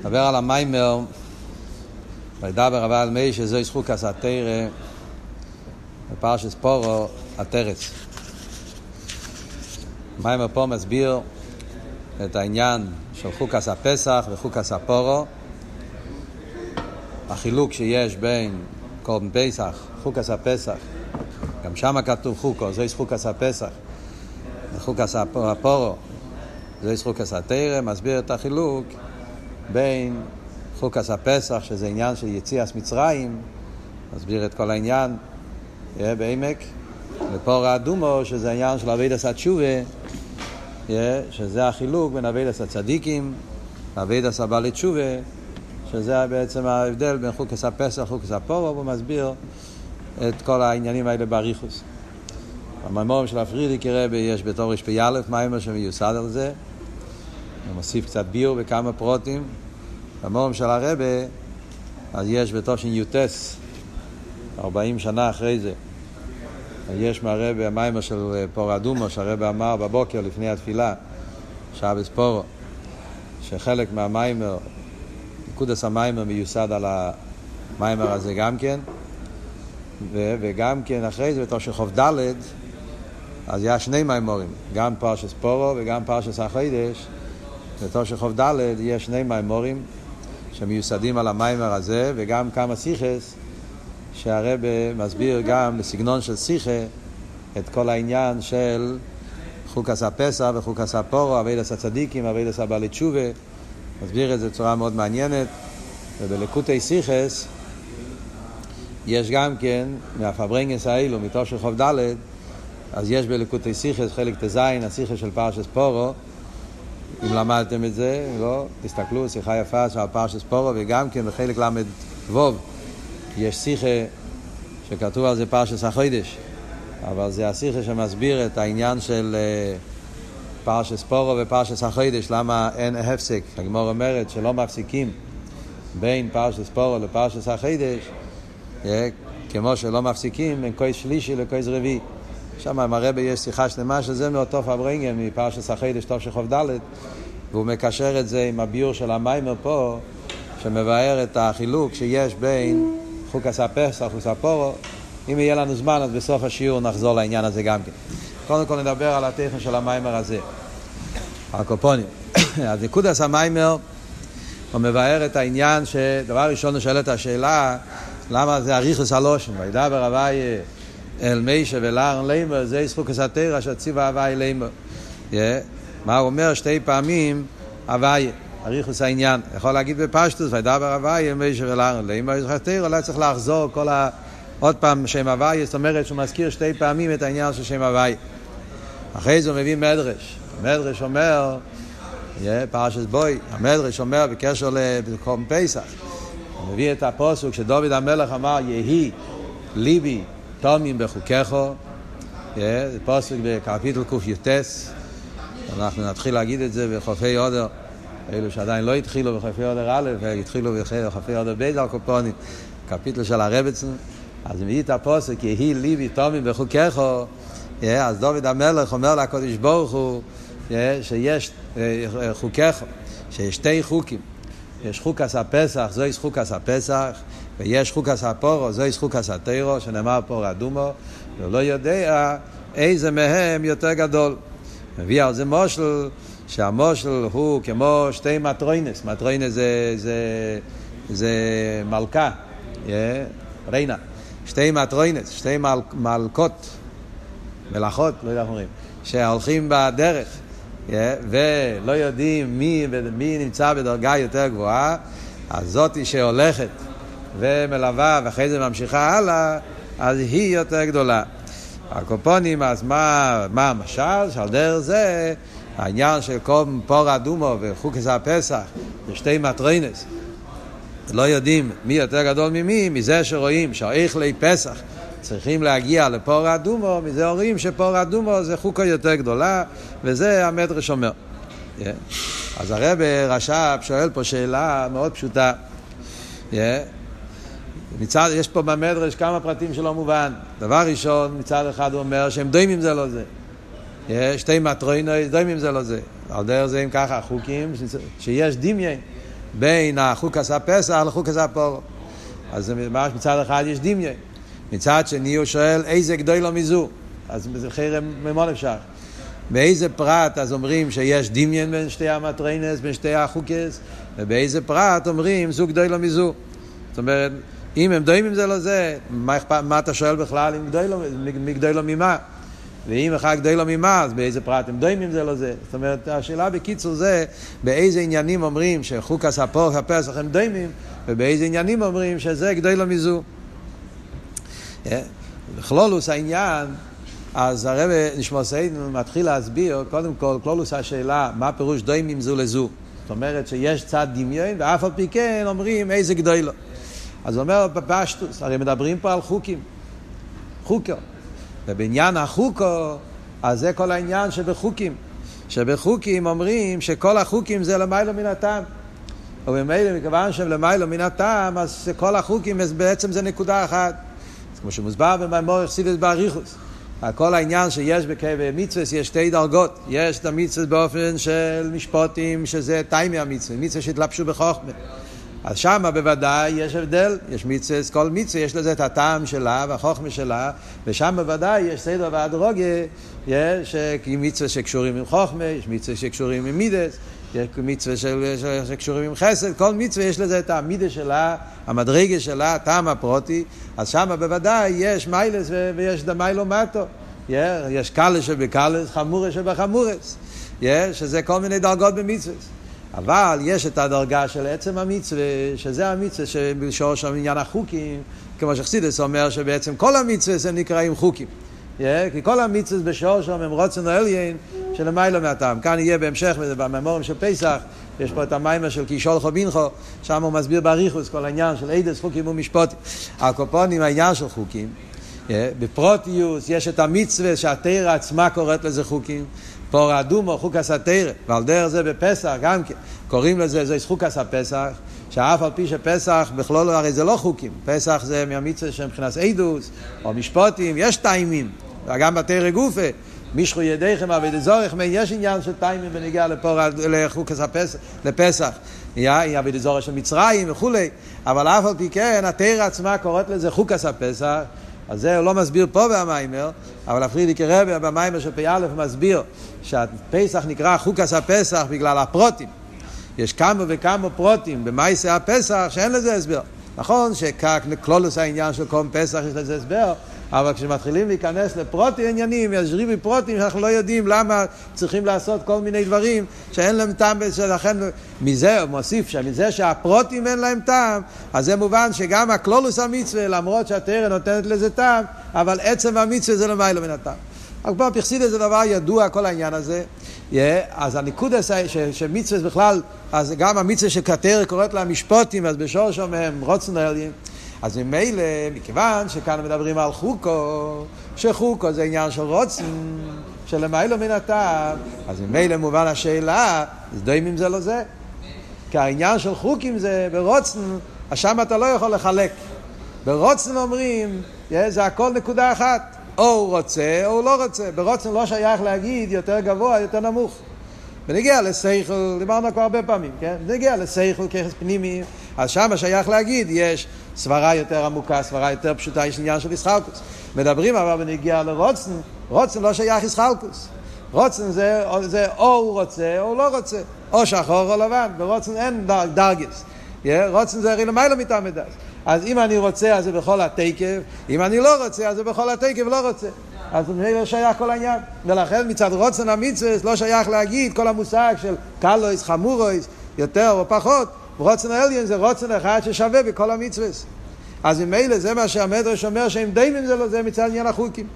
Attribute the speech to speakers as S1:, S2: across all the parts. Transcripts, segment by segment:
S1: נדבר על המיימר, וידבר על מי שזו זכוק הסתירה, בפרשס פורו, התרץ. המיימר פה מסביר את העניין של חוקס הפסח וחוקס הפורו, החילוק שיש בין קורבן פסח, חוקס הפסח, גם שם כתוב חוקו, זה חוקס הפסח, וחוקס הפורו, זה חוקס התרא, מסביר את החילוק בין חוקס הפסח, שזה עניין של יציאת מצרים, מסביר את כל העניין yeah, בעמק, ופור האדומו, שזה העניין של אבידס התשובה, yeah, שזה החילוק בין אבידס הצדיקים לאבידס הבעלי תשובה, שזה בעצם ההבדל בין חוקס הפסח לחוקס הפורו, והוא מסביר את כל העניינים האלה באריכוס. הממורים של הפרידיק רבי יש בתור רשפ"א מיימר שמיוסד על זה. הוא מוסיף קצת ביור בכמה פרוטים. במורים של הרבה, אז יש בתוש"י"ס, 40 שנה אחרי זה, יש מהרבה המיימר של פור אדומו, שהרבה אמר בבוקר לפני התפילה, שבס פורו, שחלק מהמיימר, נקודס המיימר מיוסד על המיימר הזה גם כן, ו- וגם כן אחרי זה בתושע חוב ד' אז היה שני מימורים, גם פרשס פורו וגם פרשס החיידש, בתושע חוב ד' יש שני מימורים שמיוסדים על המיימר הזה, וגם כמה סיכס שהרבה מסביר גם בסגנון של שיחה את כל העניין של חוקס הפסח וחוקס הפורו, אבידס הצדיקים, אבידס הבעלי תשובה, מסביר את זה בצורה מאוד מעניינת, ובלקוטי סיכס יש גם כן, מהפברנגס האלו, מתוך של חוב ד', אז יש בלקוטי סיכס, חלק ט"ז, הסיכס של פרשס פורו, אם למדתם את זה, לא, תסתכלו, שיחה יפה של פרשס פורו, וגם כן בחלק ל"ו יש שיחה שכתוב על זה פרשס החוידש, אבל זה השיחה שמסביר את העניין של פרשס פורו ופרשס החוידש, למה אין הפסק. הגמרא אומרת שלא מפסיקים בין פרשס פורו לפרשס החוידש, כמו שלא מפסיקים בין כויס שלישי לכויס רביעי. שם עם הרבי יש שיחה שלמה שזה מאותו פברנגן מפרשס החידש טוב של חוב ד' והוא מקשר את זה עם הביור של המיימר פה שמבאר את החילוק שיש בין חוקס הפסח וספורו אם יהיה לנו זמן אז בסוף השיעור נחזור לעניין הזה גם כן. קודם כל נדבר על הטכן של המיימר הזה. הקופונים. אז נקודס המיימר הוא מבאר את העניין שדבר ראשון הוא שואל את השאלה למה זה אריכוס הלושן וידבר אביי אל מישה ולארן לימר, זה זכוק הסתירה שציווה הוואי לימר. מה הוא אומר שתי פעמים הוואי, אריכוס העניין. יכול להגיד בפשטוס, וידבר הוואי אל מישה ולארן לימר, זכוק הסתירה, אולי צריך לחזור כל ה... עוד פעם שם הוואי, זאת אומרת שהוא מזכיר שתי פעמים את העניין של שם הוואי. אחרי זה הוא מביא מדרש. מדרש אומר, פרשת בוי, המדרש אומר בקשר לקום פסח. הוא מביא את הפוסוק שדוד המלך אמר, יהי ליבי תומים בחוקךו, זה פוסק בקפיטל קי"ט, אנחנו נתחיל להגיד את זה בחופי עודר, אלו שעדיין לא התחילו בחופי עודר א', התחילו בחופי עודר ב' על קופונים, קפיטל של הרבצן, אז מביא את הפוסק, יהי ליבי תומים בחוקךו, אז דוד המלך אומר לקדוש ברוך הוא, שיש חוקךו, שיש שתי חוקים, יש חוקס הפסח, זוהי חוקס הפסח, ויש חוקס הפורו, זוהי חוקס התירו, שנאמר פור אדומו, והוא לא יודע איזה מהם יותר גדול. מביא על זה מושל, שהמושל הוא כמו שתי מטרוינס, מטרוינס זה, זה, זה מלכה, yeah, ריינה, שתי מטרוינס, שתי מל, מלכות, מלאכות, לא יודע איך אומרים, שהולכים בדרך. Yeah, ולא יודעים מי, מי נמצא בדרגה יותר גבוהה, אז זאתי שהולכת ומלווה ואחרי זה ממשיכה הלאה, אז היא יותר גדולה. הקופונים, אז מה, מה המשל? שעל דרך זה העניין של כל פור אדומו וחוקס הפסח זה שתי מטרינס. לא יודעים מי יותר גדול ממי, מזה שרואים שהאיכלי פסח צריכים להגיע לפור אדומו, מזה רואים שפור אדומו זה חוקה יותר גדולה, וזה המדרש אומר. Yeah. אז הרב רש"ב שואל פה שאלה מאוד פשוטה. Yeah. מצד, יש פה במדרש כמה פרטים שלא מובן. דבר ראשון, מצד אחד הוא אומר שהם דומים זה לא זה. שתי מטרוינוי, דומים זה לא זה. על דרך זה אם ככה חוקים, שיש דמיין בין החוקס הפסח לחוקס הפורו. אז ממש מצד אחד יש דמיון. מצד שני הוא שואל איזה גדולו מזו. אז זה חרם ממון אפשר. באיזה פרט אז אומרים שיש דמיון בין שתי המטריינס, בין שתי החוקס, ובאיזה פרט אומרים זו גדולו מזו. זאת אומרת, אם הם דומים זה לזה, מה, מה אתה שואל בכלל אם גדולו, מי גדולו ממה? ואם אחד גדולו ממה, אז באיזה פרט הם דומים זה לזה? זאת אומרת, השאלה בקיצור זה, באיזה עניינים אומרים שחוקס הפורח הפסח הם דומים, ובאיזה עניינים אומרים שזה גדולו מזו. בכלולוס העניין, אז הרב נשמוסיינו מתחיל להסביר, קודם כל, כלולוס השאלה, מה פירוש דוימים זו לזו. זאת אומרת שיש צד דמיון, ואף על פי כן אומרים איזה גדולו. אז הוא אומר בפשטוס, הרי מדברים פה על חוקים. חוקו. ובעניין החוקו, אז זה כל העניין שבחוקים. שבחוקים אומרים שכל החוקים זה למיילו מן הטעם. ובמילא מכיוון שהם למיילו מן הטעם, אז כל החוקים בעצם זה נקודה אחת. כמו שמוסבר במימור אכסידס באריכוס. כל העניין שיש במצווה, יש שתי דרגות. יש את המצווה באופן של משפוטים, שזה טיימי המצווה, מצווה שהתלבשו בחוכמה. אז שם בוודאי יש הבדל, יש מצווה, כל מצווה יש לזה את הטעם שלה והחוכמה שלה, ושם בוודאי יש סדר והדרוגיה, יש מצווה שקשורים עם חוכמה, יש מצווה שקשורים עם מידס, יש מצווה שקשורים עם חסד, כל מצווה יש לזה את המידה שלה, המדרגה שלה, הטעם הפרוטי, אז שם בוודאי יש מיילס ויש דמיילו מטו. יש קלס שבקלס, חמורס שבחמורס. שזה כל מיני דרגות במצווה. אבל יש את הדרגה של עצם המצווה, שזה המצווה שבשורש עניין החוקים, כמו שחסידס אומר שבעצם כל המצווה זה נקראים חוקים. Yeah, כי כל המצווה בשורש שם הם רוצן העליין שלמיילו מהטעם. כאן יהיה בהמשך, בממורים של פסח, יש פה את המיימר של קישול חובינכו, שם הוא מסביר באריכוס כל העניין של עדס חוקים ומשפוטים. הקופונים העניין של חוקים. Yeah, בפרוטיוס יש את המצווה שהתרא עצמה קוראת לזה חוקים. פור אדומו, חוקס התרא, ועל דרך זה בפסח גם כן, קוראים לזה, זה חוקס הפסח, שאף על פי שפסח בכלול הרי זה לא חוקים, פסח זה מהמצווה שמבחינת עדוס, או משפוטים, יש טיימים, וגם בתרא גופה, מישכו ידיכם עבד זורך, יש עניין של טיימים בנגיעה לחוקס הפסח, לפסח, עבד זורך של מצרים וכולי, אבל אף על פי כן, התרא עצמה קוראת לזה חוקס הפסח, אז זה לא מסביר פה במיימר, אבל הפרידיקי רבי במיימר של פ"א מסביר שהפסח נקרא חוקס הפסח בגלל הפרוטים. יש כמה וכמה פרוטים במייסי הפסח שאין לזה הסבר. נכון שכלולוס העניין של קום פסח יש לזה הסבר, אבל כשמתחילים להיכנס לפרוטים עניינים, יש ריבי פרוטים שאנחנו לא יודעים למה צריכים לעשות כל מיני דברים שאין להם טעם, ולכן מזה הוא מוסיף שמזה שהפרוטים אין להם טעם, אז זה מובן שגם הכלולוס המצווה, למרות שהתרא נותנת לזה טעם, אבל עצם המצווה זה למיילו מן הטעם. רק פה פרסידס זה דבר ידוע, כל העניין הזה. Yeah, אז הניקוד הזה, שמצווה בכלל, אז גם המצווה שקטר קוראת לה משפוטים, אז בשור שם הם רוצן העליין. אז ממילא, מכיוון שכאן מדברים על חוקו, שחוקו זה עניין של רוצן, שלמיילו מן הטעם, אז ממילא מובן השאלה, אז דומים זה לא זה. כי העניין של חוקים זה ברוצן, אז שם אתה לא יכול לחלק. ברוצן אומרים, זה הכל נקודה אחת. או הוא רוצה או הוא לא רוצה. ברוצן לא שייך להגיד יותר גבוה, יותר נמוך. ונגיע לסייכל, דיברנו כבר הרבה פעמים, כן? נגיע לסייכל ככס פנימי, אז שם שייך להגיד, יש סברה יותר עמוקה, סברה יותר פשוטה, יש עניין של ישחלקוס. מדברים אבל בנגיע לרוצן, רוצן לא שייך ישחלקוס. רוצן זה, זה או הוא רוצה או לא רוצה, או שחור או לבן, ברוצן אין דרגס. רוצן זה הרי למעלה מטעם דס. אז אם אני רוצה אז זה בכל התקף, אם אני לא רוצה אז זה בכל התקף ולא רוצה. אז זה לא שייך כל העניין. ולכן מצד רוצן המצווה לא שייך להגיד כל המושג של קלויס, חמורויס, יותר או פחות. רוצן העליון זה רוצן אחד ששווה בכל המצווה. אז ממילא זה מה שהמדרש אומר שהם דיימים זה לא זה מצד עניין החוקים.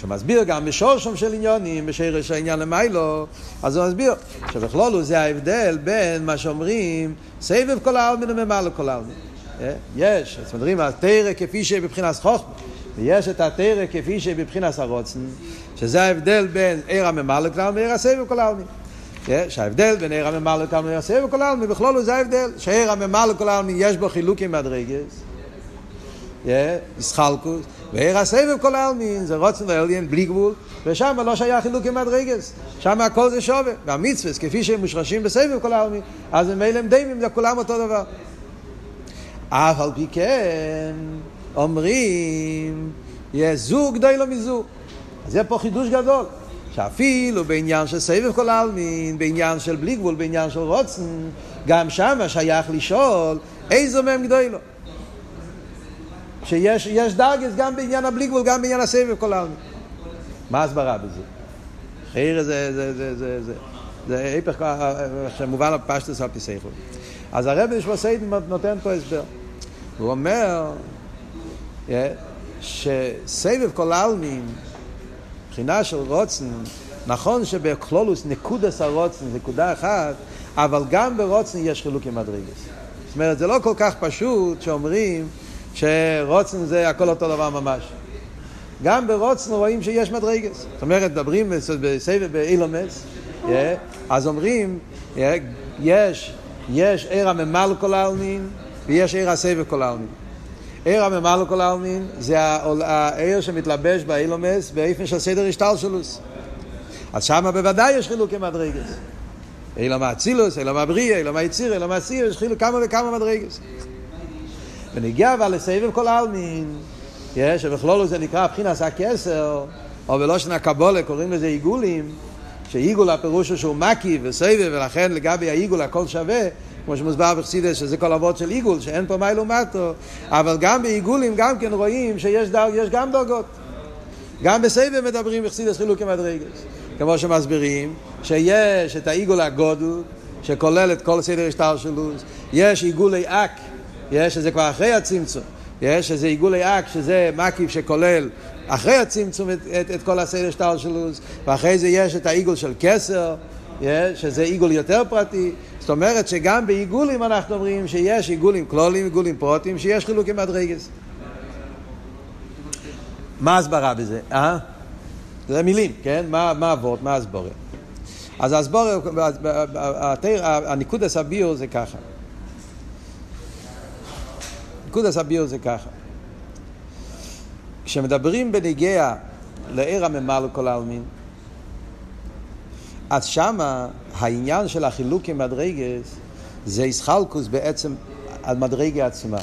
S1: שמסביר גם בשורשום של עניונים, בשרש העניין למיילו, אז הוא מסביר שבכלולו זה ההבדל בין מה שאומרים סבב כל העלמין וממלא כל העלמין. יש, אז מדברים על תרא כפי שבבחינת חוכמה, ויש את התרא כפי שבבחינת הרוצן, שזה ההבדל בין עיר הממלא כלל ועיר הסבב כל העלמין. שההבדל בין עיר הממלא כלל ועיר הסבב כל העלמין, בכלולו זה ההבדל, שעיר הממלא כל העלמין יש בו חילוקים מדרגס, ישחלקוס, ועיר הסבב כל העלמין זה רוצן העליין בלי גבול, ושם לא שייך חילוק עם מדרגס, שם הכל זה שווה, והמצווה, כפי שהם מושרשים בסבב כל העלמין, אז הם דיימים, זה כולם אותו דבר. אף על פי כן, אומרים, יש זוג גדולו מזוג. אז זה פה חידוש גדול. שאפילו בעניין של סבב כל העלמין, בעניין של בלי גבול, בעניין של רוצן, גם שם שייך לשאול איזו מהם גדולו. שיש דרגס גם בעניין הבלי גבול, גם בעניין הסבב כל העלמין. מה ההסברה בזה? חייר זה, זה, זה, זה, זה, זה היפך שמובן לפשטוס על פי. אז הרב נשמע נותן פה הסבר. הוא אומר שסבב כל העלמין מבחינה של רוצן, נכון שבכלולוס נקודס הרוצן נקודה אחת, אבל גם ברוצן יש חילוק עם מדרגס. זאת אומרת, זה לא כל כך פשוט שאומרים שרוצן זה הכל אותו דבר ממש. גם ברוצן רואים שיש מדרגס. זאת אומרת, מדברים בסבב באילומס, אז אומרים, יש, יש עיר הממל כל העלמין ויש עיר הסבב כל העלמין. עיר הממלא כל העלמין זה העיר שמתלבש באילומס באיפן של סדר השטלשלוס. אז שם בוודאי יש חילוקי מדרגס. אילום האצילוס, אילום הבריאה, אילום היציר, אילום הסיר, יש חילוק כמה וכמה מדרגס. ונגיע אבל לסבב כל העלמין, שבכלולו זה נקרא בחינס הכסר, או בלושן הקבולה קוראים לזה עיגולים, שעיגול הפירוש הוא שהוא מקי וסבב, ולכן לגבי העיגול הכל שווה, כמו שמוסבר בחסידס, שזה כל אבות של עיגול, שאין פה מיילו מטו, אבל גם בעיגולים גם כן רואים שיש דרג, יש גם דרגות. גם בסבב מדברים בחסידס חילוק מדרגס. כמו שמסבירים, שיש את העיגול הגודל, שכולל את כל סדר השטר שלו, יש עיגולי אק, יש שזה כבר אחרי הצמצום, יש איזה עיגולי אק, שזה מקיף שכולל אחרי הצמצום את, את, את כל הסדר שטר שלו, ואחרי זה יש את העיגול של כסר, שזה עיגול יותר פרטי, זאת אומרת שגם בעיגולים אנחנו אומרים שיש עיגולים כלולים, עיגולים פרוטים, שיש חילוקים מדרגס. מה ההסברה בזה? אה? זה מילים, כן? מה, אבות, מה הסבורה? אז הסבורה, הניקוד הסביר זה ככה. ניקוד הסביר זה ככה. כשמדברים בניגיע לעיר הממלא כל העלמין, אז שמה העניין של החילוק עם מדרגס זה איסחלקוס בעצם על מדרגה עצמה.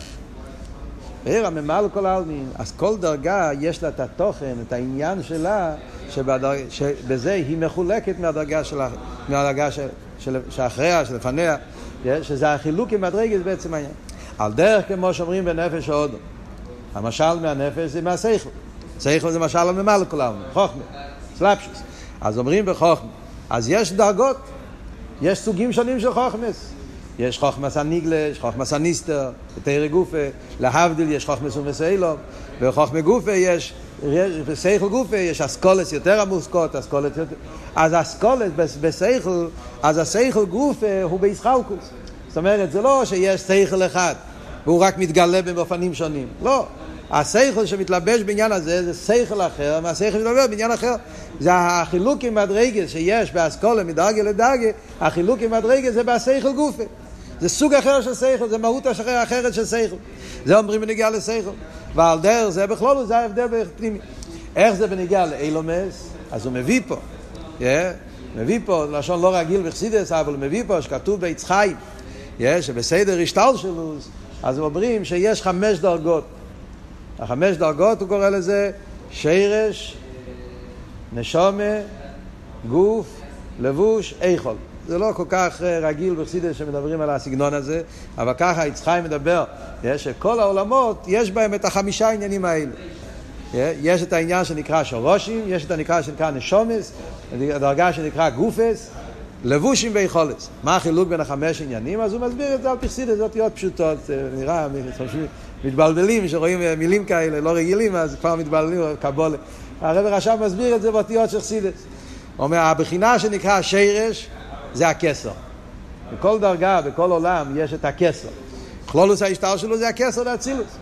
S1: בעיר הממל כל העלמין, אז כל דרגה יש לה את התוכן, את העניין שלה, שבדרג, שבזה היא מחולקת מהדרגה, של, מהדרגה של, של, שאחריה, שלפניה, שזה החילוק עם מדרגס בעצם העניין. על דרך כמו שאומרים בנפש ההודו. המשל מהנפש זה מהסייכל. סייכל זה משל על ממל כל העלמין, חוכמה, סלפשוס. אז אומרים בחוכמה. אז יש דרגות, יש סוגים שונים של חוכמס. יש חוכמס הניגלה, יש חוכמס הניסטר, בתרא גופה, להבדיל יש חוכמס ומסיילום, בחוכמה גופה יש, בסייכל גופה יש אסכולס יותר עמוסקות, אסכולס יותר... אז אסכולס בסייכל, אז הסייכל גופה הוא בישחלקוס. זאת אומרת, זה לא שיש סייכל אחד, והוא רק מתגלה באופנים שונים. לא. השכל שמתלבש בעניין הזה זה שכל אחר מהשכל שמתלבש בעניין אחר. זה החילוק עם מדרגה שיש באסכולה מדרגה לדרגה, החילוק עם מדרגה זה בהשכל גופה. זה סוג אחר של שכל, זה מהות אחרת של שכל. זה אומרים בנגיעה לשכל. ועל דרך זה בכלול זה ההבדל בפנימי. איך זה בנגיעה לאילומס? אז הוא מביא פה. Yeah, מביא פה, לשון לא רגיל בחסידס, אבל מביא פה שכתוב בעץ חיים, yeah, שבסדר השתל שלו, אז אומרים שיש חמש דרגות. החמש דרגות הוא קורא לזה שרש, נשומה, גוף, לבוש, איכול. זה לא כל כך אה, רגיל בחסידס שמדברים על הסגנון הזה, אבל ככה יצחיים מדבר, שכל העולמות יש בהם את החמישה עניינים האלה. יש את העניין שנקרא שורשים, יש את הנקרא שנקרא נשומס, הדרגה שנקרא גופס, לבושים ויכולס. מה החילוק בין החמש עניינים? אז הוא מסביר את זה על פרסידס, זה אותיות פשוטות, אה, נראה, מתבלבלים, שרואים מילים כאלה, לא רגילים, אז כבר מתבלבלים, קבולה. הרב רש"ב מסביר את זה באותיות של חסידס. הוא אומר, הבחינה שנקרא שרש זה הכסר. בכל דרגה, בכל עולם, יש את הכסר. כלולוס ההשתר שלו זה הכסר לאצילוס.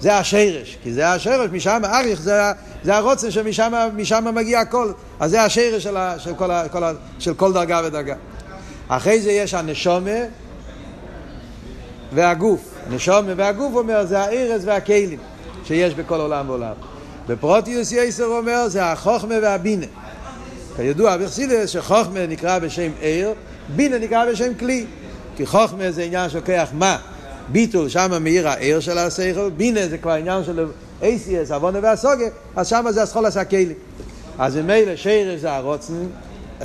S1: זה השרש, כי זה השרש, משם אריך, זה, זה הרוצן שמשם מגיע הכל. אז זה השרש של, ה, של, כל, ה, כל ה, של כל דרגה ודרגה. אחרי זה יש הנשומה והגוף. הנשומה והגוף אומר זה הארז והכלים שיש בכל עולם ועולם. בפרוטיוס יסר אומר זה החוכמה והבינה. כידוע בחסידס שחוכמה נקרא בשם עיר, בינה נקרא בשם כלי. כי חוכמה זה עניין שלוקח מה? ביטול, שם מאיר העיר של השכל, בינה זה כבר עניין של אייסיאס, עוונה והסוגה, אז שם זה הסחול עשה כלי. אז ממילא שרש זה הרוצן,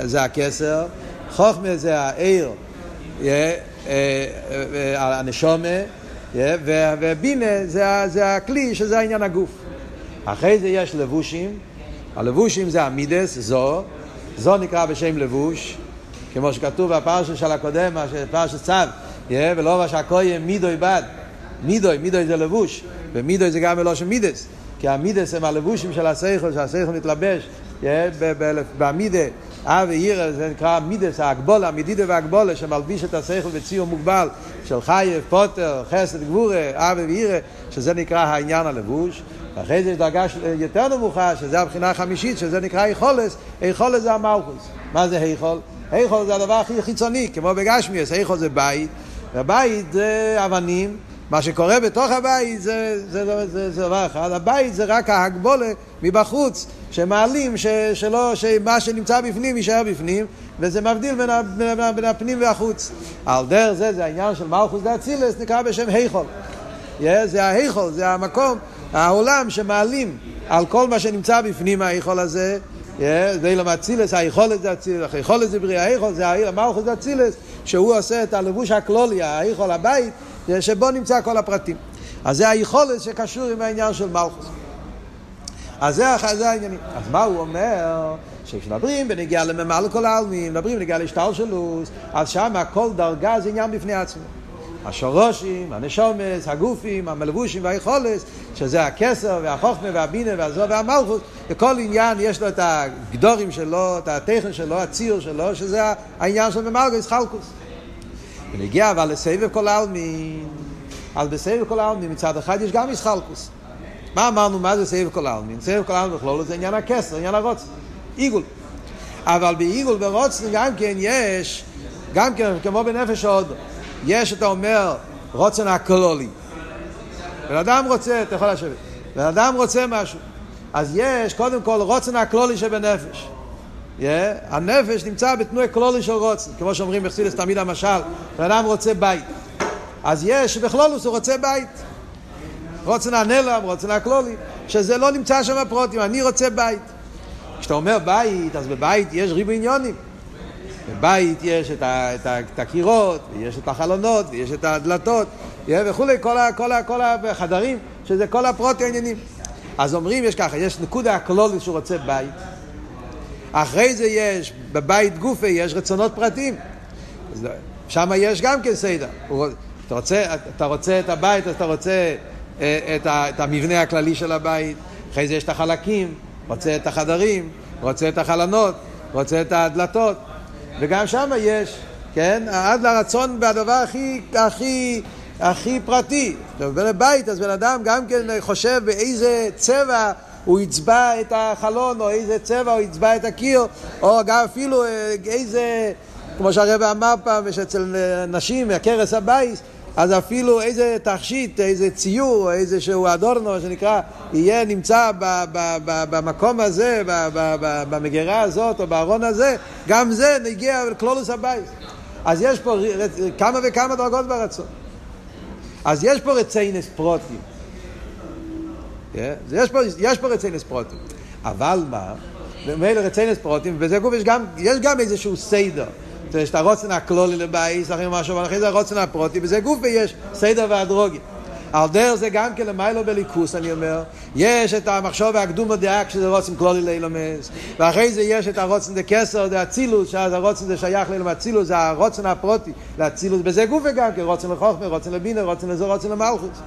S1: זה הכסר, חוכמה זה העיר, אה, אה, הנשומה, ובינה זה הכלי שזה העניין הגוף. אחרי זה יש לבושים, הלבושים זה המידס, זו, זו נקרא בשם לבוש, כמו שכתוב בפרשה של הקודם, פרשת צו, ולא מה שהקוים מידוי בד, מידוי, מידוי זה לבוש, ומידוי זה גם מלושן מידס, כי המידס הם הלבושים של השכל, שהשכל מתלבש בעמידה, אה ועיר, זה נקרא מידס, ההגבולה, מדידה והגבולה, שמלביש את השכל בציור מוגבל של חייב, פוטר, חסד, גבורה, אה ועירה, שזה נקרא העניין הלבוש. ואחרי זה יש דרגה יותר נמוכה, שזה הבחינה החמישית, שזה נקרא איכולס, איכולס זה המלכוס. מה זה איכול? איכול זה הדבר הכי חיצוני, כמו בגשמיאס, איכול זה בית, ובית זה אבנים, מה שקורה בתוך הבית זה, זה, זה, זה, זה דבר אחד, הבית זה רק ההגבולה מבחוץ, שמעלים ש, שלא, שמה שנמצא בפנים יישאר בפנים, וזה מבדיל בין, בין, בין הפנים והחוץ. על דרך זה, זה העניין של מלכוס דאצילס, נקרא בשם היכול. Yeah, זה ההיכול, זה המקום, העולם שמעלים על כל מה שנמצא בפנים ההיכול הזה, זה לא מאצילס, היכולת זה אצילס, היכולת זה בריאה, היכול זה המלכוס אצילס, שהוא עושה את הלבוש הכלולי, ההיכול הבית, שבו נמצא כל הפרטים. אז זה היכולת שקשור עם העניין של מלכוס. אז זה, זה העניינים. אז מה הוא אומר? שכשמדברים בנגיעה לממלא כל העלמין, מדברים בנגיעה להשתלשלוס, אז שם כל דרגה זה עניין בפני עצמו. השרושים, הנשומס, הגופים, המלבושים והיכולס, שזה הכסר והחוכמה והבינה והזו והמלכות, וכל עניין יש לו את הגדורים שלו, את הטכן שלו, הציר שלו, שזה העניין של ממלגוס חלקוס. ונגיע אבל לסבב כל העלמין, אז בסבב כל העלמין מצד אחד יש גם ישחלקוס. מה אמרנו, מה זה סבב כל העלמין? סבב כל העלמין בכלול זה עניין הכסר, עניין הרוצן, עיגול. אבל בעיגול ורוצן גם כן יש, גם כן, כמו בנפש ההודו. יש, אתה אומר, רוצן הכלולי. בן אדם רוצה, אתה יכול לשבת, בן אדם רוצה משהו. אז יש, קודם כל, רוצן הכלולי שבנפש. Yeah, הנפש נמצא בתנועי כלולי של רוצן, כמו שאומרים בחסידס תמיד המשל, בן אדם רוצה בית. אז יש, בכלולוס הוא רוצה בית. רוצן הנלם, רוצן הכלולי, שזה לא נמצא שם פרוטים, אני רוצה בית. כשאתה אומר בית, אז בבית יש ריבו עניונים. בבית יש את, ה, את, ה, את הקירות, ויש את החלונות, ויש את הדלתות, וכולי, כל, ה, כל, ה, כל החדרים, שזה כל הפרוט העניינים. אז אומרים, יש ככה, יש נקודה הכלולית שהוא רוצה בית. אחרי זה יש, בבית גופי יש רצונות פרטיים. שם יש גם כן סדר. אתה רוצה, אתה רוצה את הבית, אז אתה רוצה אה, את, ה, את המבנה הכללי של הבית. אחרי זה יש את החלקים, רוצה את החדרים, רוצה את החלונות, רוצה את הדלתות. וגם שם יש, כן, עד לרצון בדבר הכי, הכי, הכי פרטי. בבית, אז בן אדם גם כן חושב באיזה צבע הוא יצבע את החלון, או איזה צבע הוא יצבע את הקיר, או גם אפילו אה, איזה, כמו שהרבא אמר פעם, יש אצל נשים, הכרס הבייס, אז אפילו איזה תכשיט, איזה ציור, איזה שהוא אדורנו, שנקרא, יהיה נמצא ב, ב, ב, במקום הזה, ב, ב, ב, במגירה הזאת או בארון הזה, גם זה נגיע לקלולוס הבייס. אז יש פה כמה וכמה דרגות ברצון. אז יש פה רציינס פרוטים. יש פה, יש פה רציינס פרוטים. אבל מה? ומילא רציינס פרוטים, ובזה גוף יש גם, יש גם איזשהו סדר. יש את הרוצן הכלולי לבייס, אחרי משהו, אבל אחרי זה הרוצן הפרוטי, וזה גוף ויש סדר והדרוגי. על דרך זה גם כן למיילו בליכוס, אני אומר, יש את המחשוב והקדום הדעה כשזה רוצן כלולי לאילומס, ואחרי זה יש את הרוצן דקסר, זה אצילוס, שאז הרוצן זה שייך לאילום אצילוס, זה הרוצן הפרוטי לאצילוס, בזה גוף גם כן, רוצן לחוכמה, רוצן לבינה, רוצן לזו, רוצן למלכוס.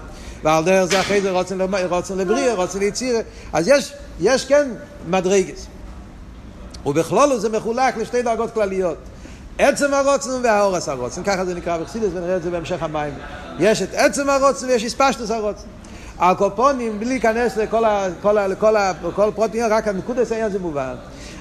S1: ועל דרך זה אחרי זה רוצן, רוצן לבריאה, רוצן ליצירה, אז יש, יש כן מדרגס. ובכלולו זה מחולק לשתי דרגות כלליות. עצם הרוצן והאורס הרוצן, ככה זה נקרא בחסידס ונראה את זה בהמשך המים. יש את עצם הרוצן ויש הספשטוס הרוצן. הקופונים, בלי להיכנס לכל, ה, כל ה, כל רק הנקודס העניין זה מובן.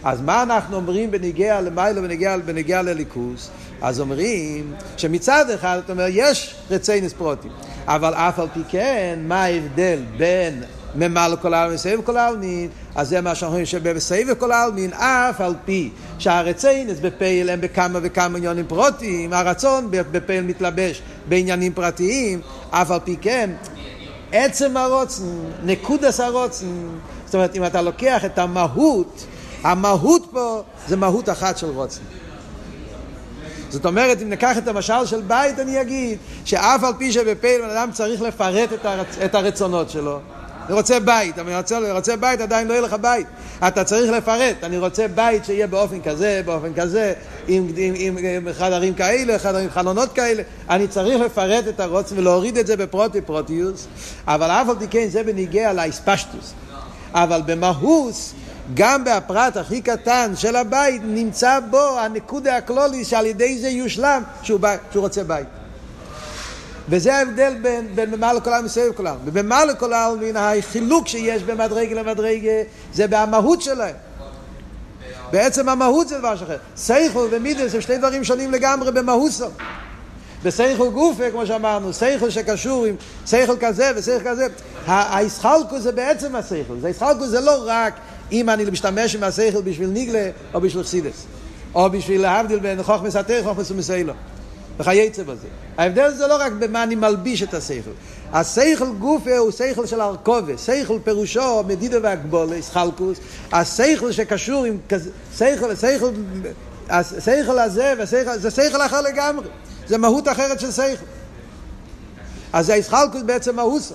S1: אז מה אנחנו אומרים בניגיע למיילו ובניגיע בניגיע לליכוס? אז אומרים שמצד אחד, זאת אומרת, יש רציינס פרוטים, אבל אף על פי כן, מה ההבדל בין ממלא כל העלמין, סבב כל העלמין, אז זה מה שאנחנו אומרים שבסבב כל העלמין, אף על פי שהרציינס בפייל הם בכמה וכמה עניינים פרוטיים, הרצון בפייל מתלבש בעניינים פרטיים, אף על פי כן, עצם הרוצן, נקודס הרוצן, זאת אומרת, אם אתה לוקח את המהות, המהות פה זה מהות אחת של רוצן. זאת אומרת, אם ניקח את המשל של בית, אני אגיד שאף על פי שבפעיל בן אדם צריך לפרט את, הרצ... את הרצונות שלו. אני רוצה בית, אני רוצה, רוצה בית, עדיין לא יהיה לך בית. אתה צריך לפרט, אני רוצה בית שיהיה באופן כזה, באופן כזה, עם, עם, עם, עם חדרים כאלה, חדרים, חלונות כאלה. אני צריך לפרט את הרוצן ולהוריד את זה בפרוטי פרוטיוס, אבל אף על פי כן זה בניגיע לאספשטוס. אבל במהוס גם בפרט הכי קטן של הבית נמצא בו הנקודה הקלולי שעל ידי זה יושלם שהוא, בא, שהוא רוצה בית. וזה ההבדל בין, בין כל העלמין מסביב כל העלמין. ובמעלה כל העלמין החילוק שיש בין מדרגה למדרגה זה במהות שלהם. בעצם המהות זה דבר אחר. סייכל ומידס הם שני דברים שונים לגמרי במהוסו. בסייכל גופה, כמו שאמרנו, סייכל שקשור עם סייכל כזה וסייכל כזה. הישחלקו זה בעצם הסייכל. הישחלקו זה לא רק אם אני משתמש עם השכל בשביל ניגלה או בשביל חסידס, או בשביל להבדיל בין חוכמס התר חוכמס ומסיילו. וכייצא בזה. ההבדל זה לא רק במה אני מלביש את השכל. השכל גופה הוא שכל של ארכובה, שכל פירושו מדידה והגבולה, סחלקוס, השכל שקשור עם שכל, שכל, השכל הזה, והשכל, זה שכל אחר לגמרי, זה מהות אחרת של שכל. אז הישחלקוס בעצם מהוסו.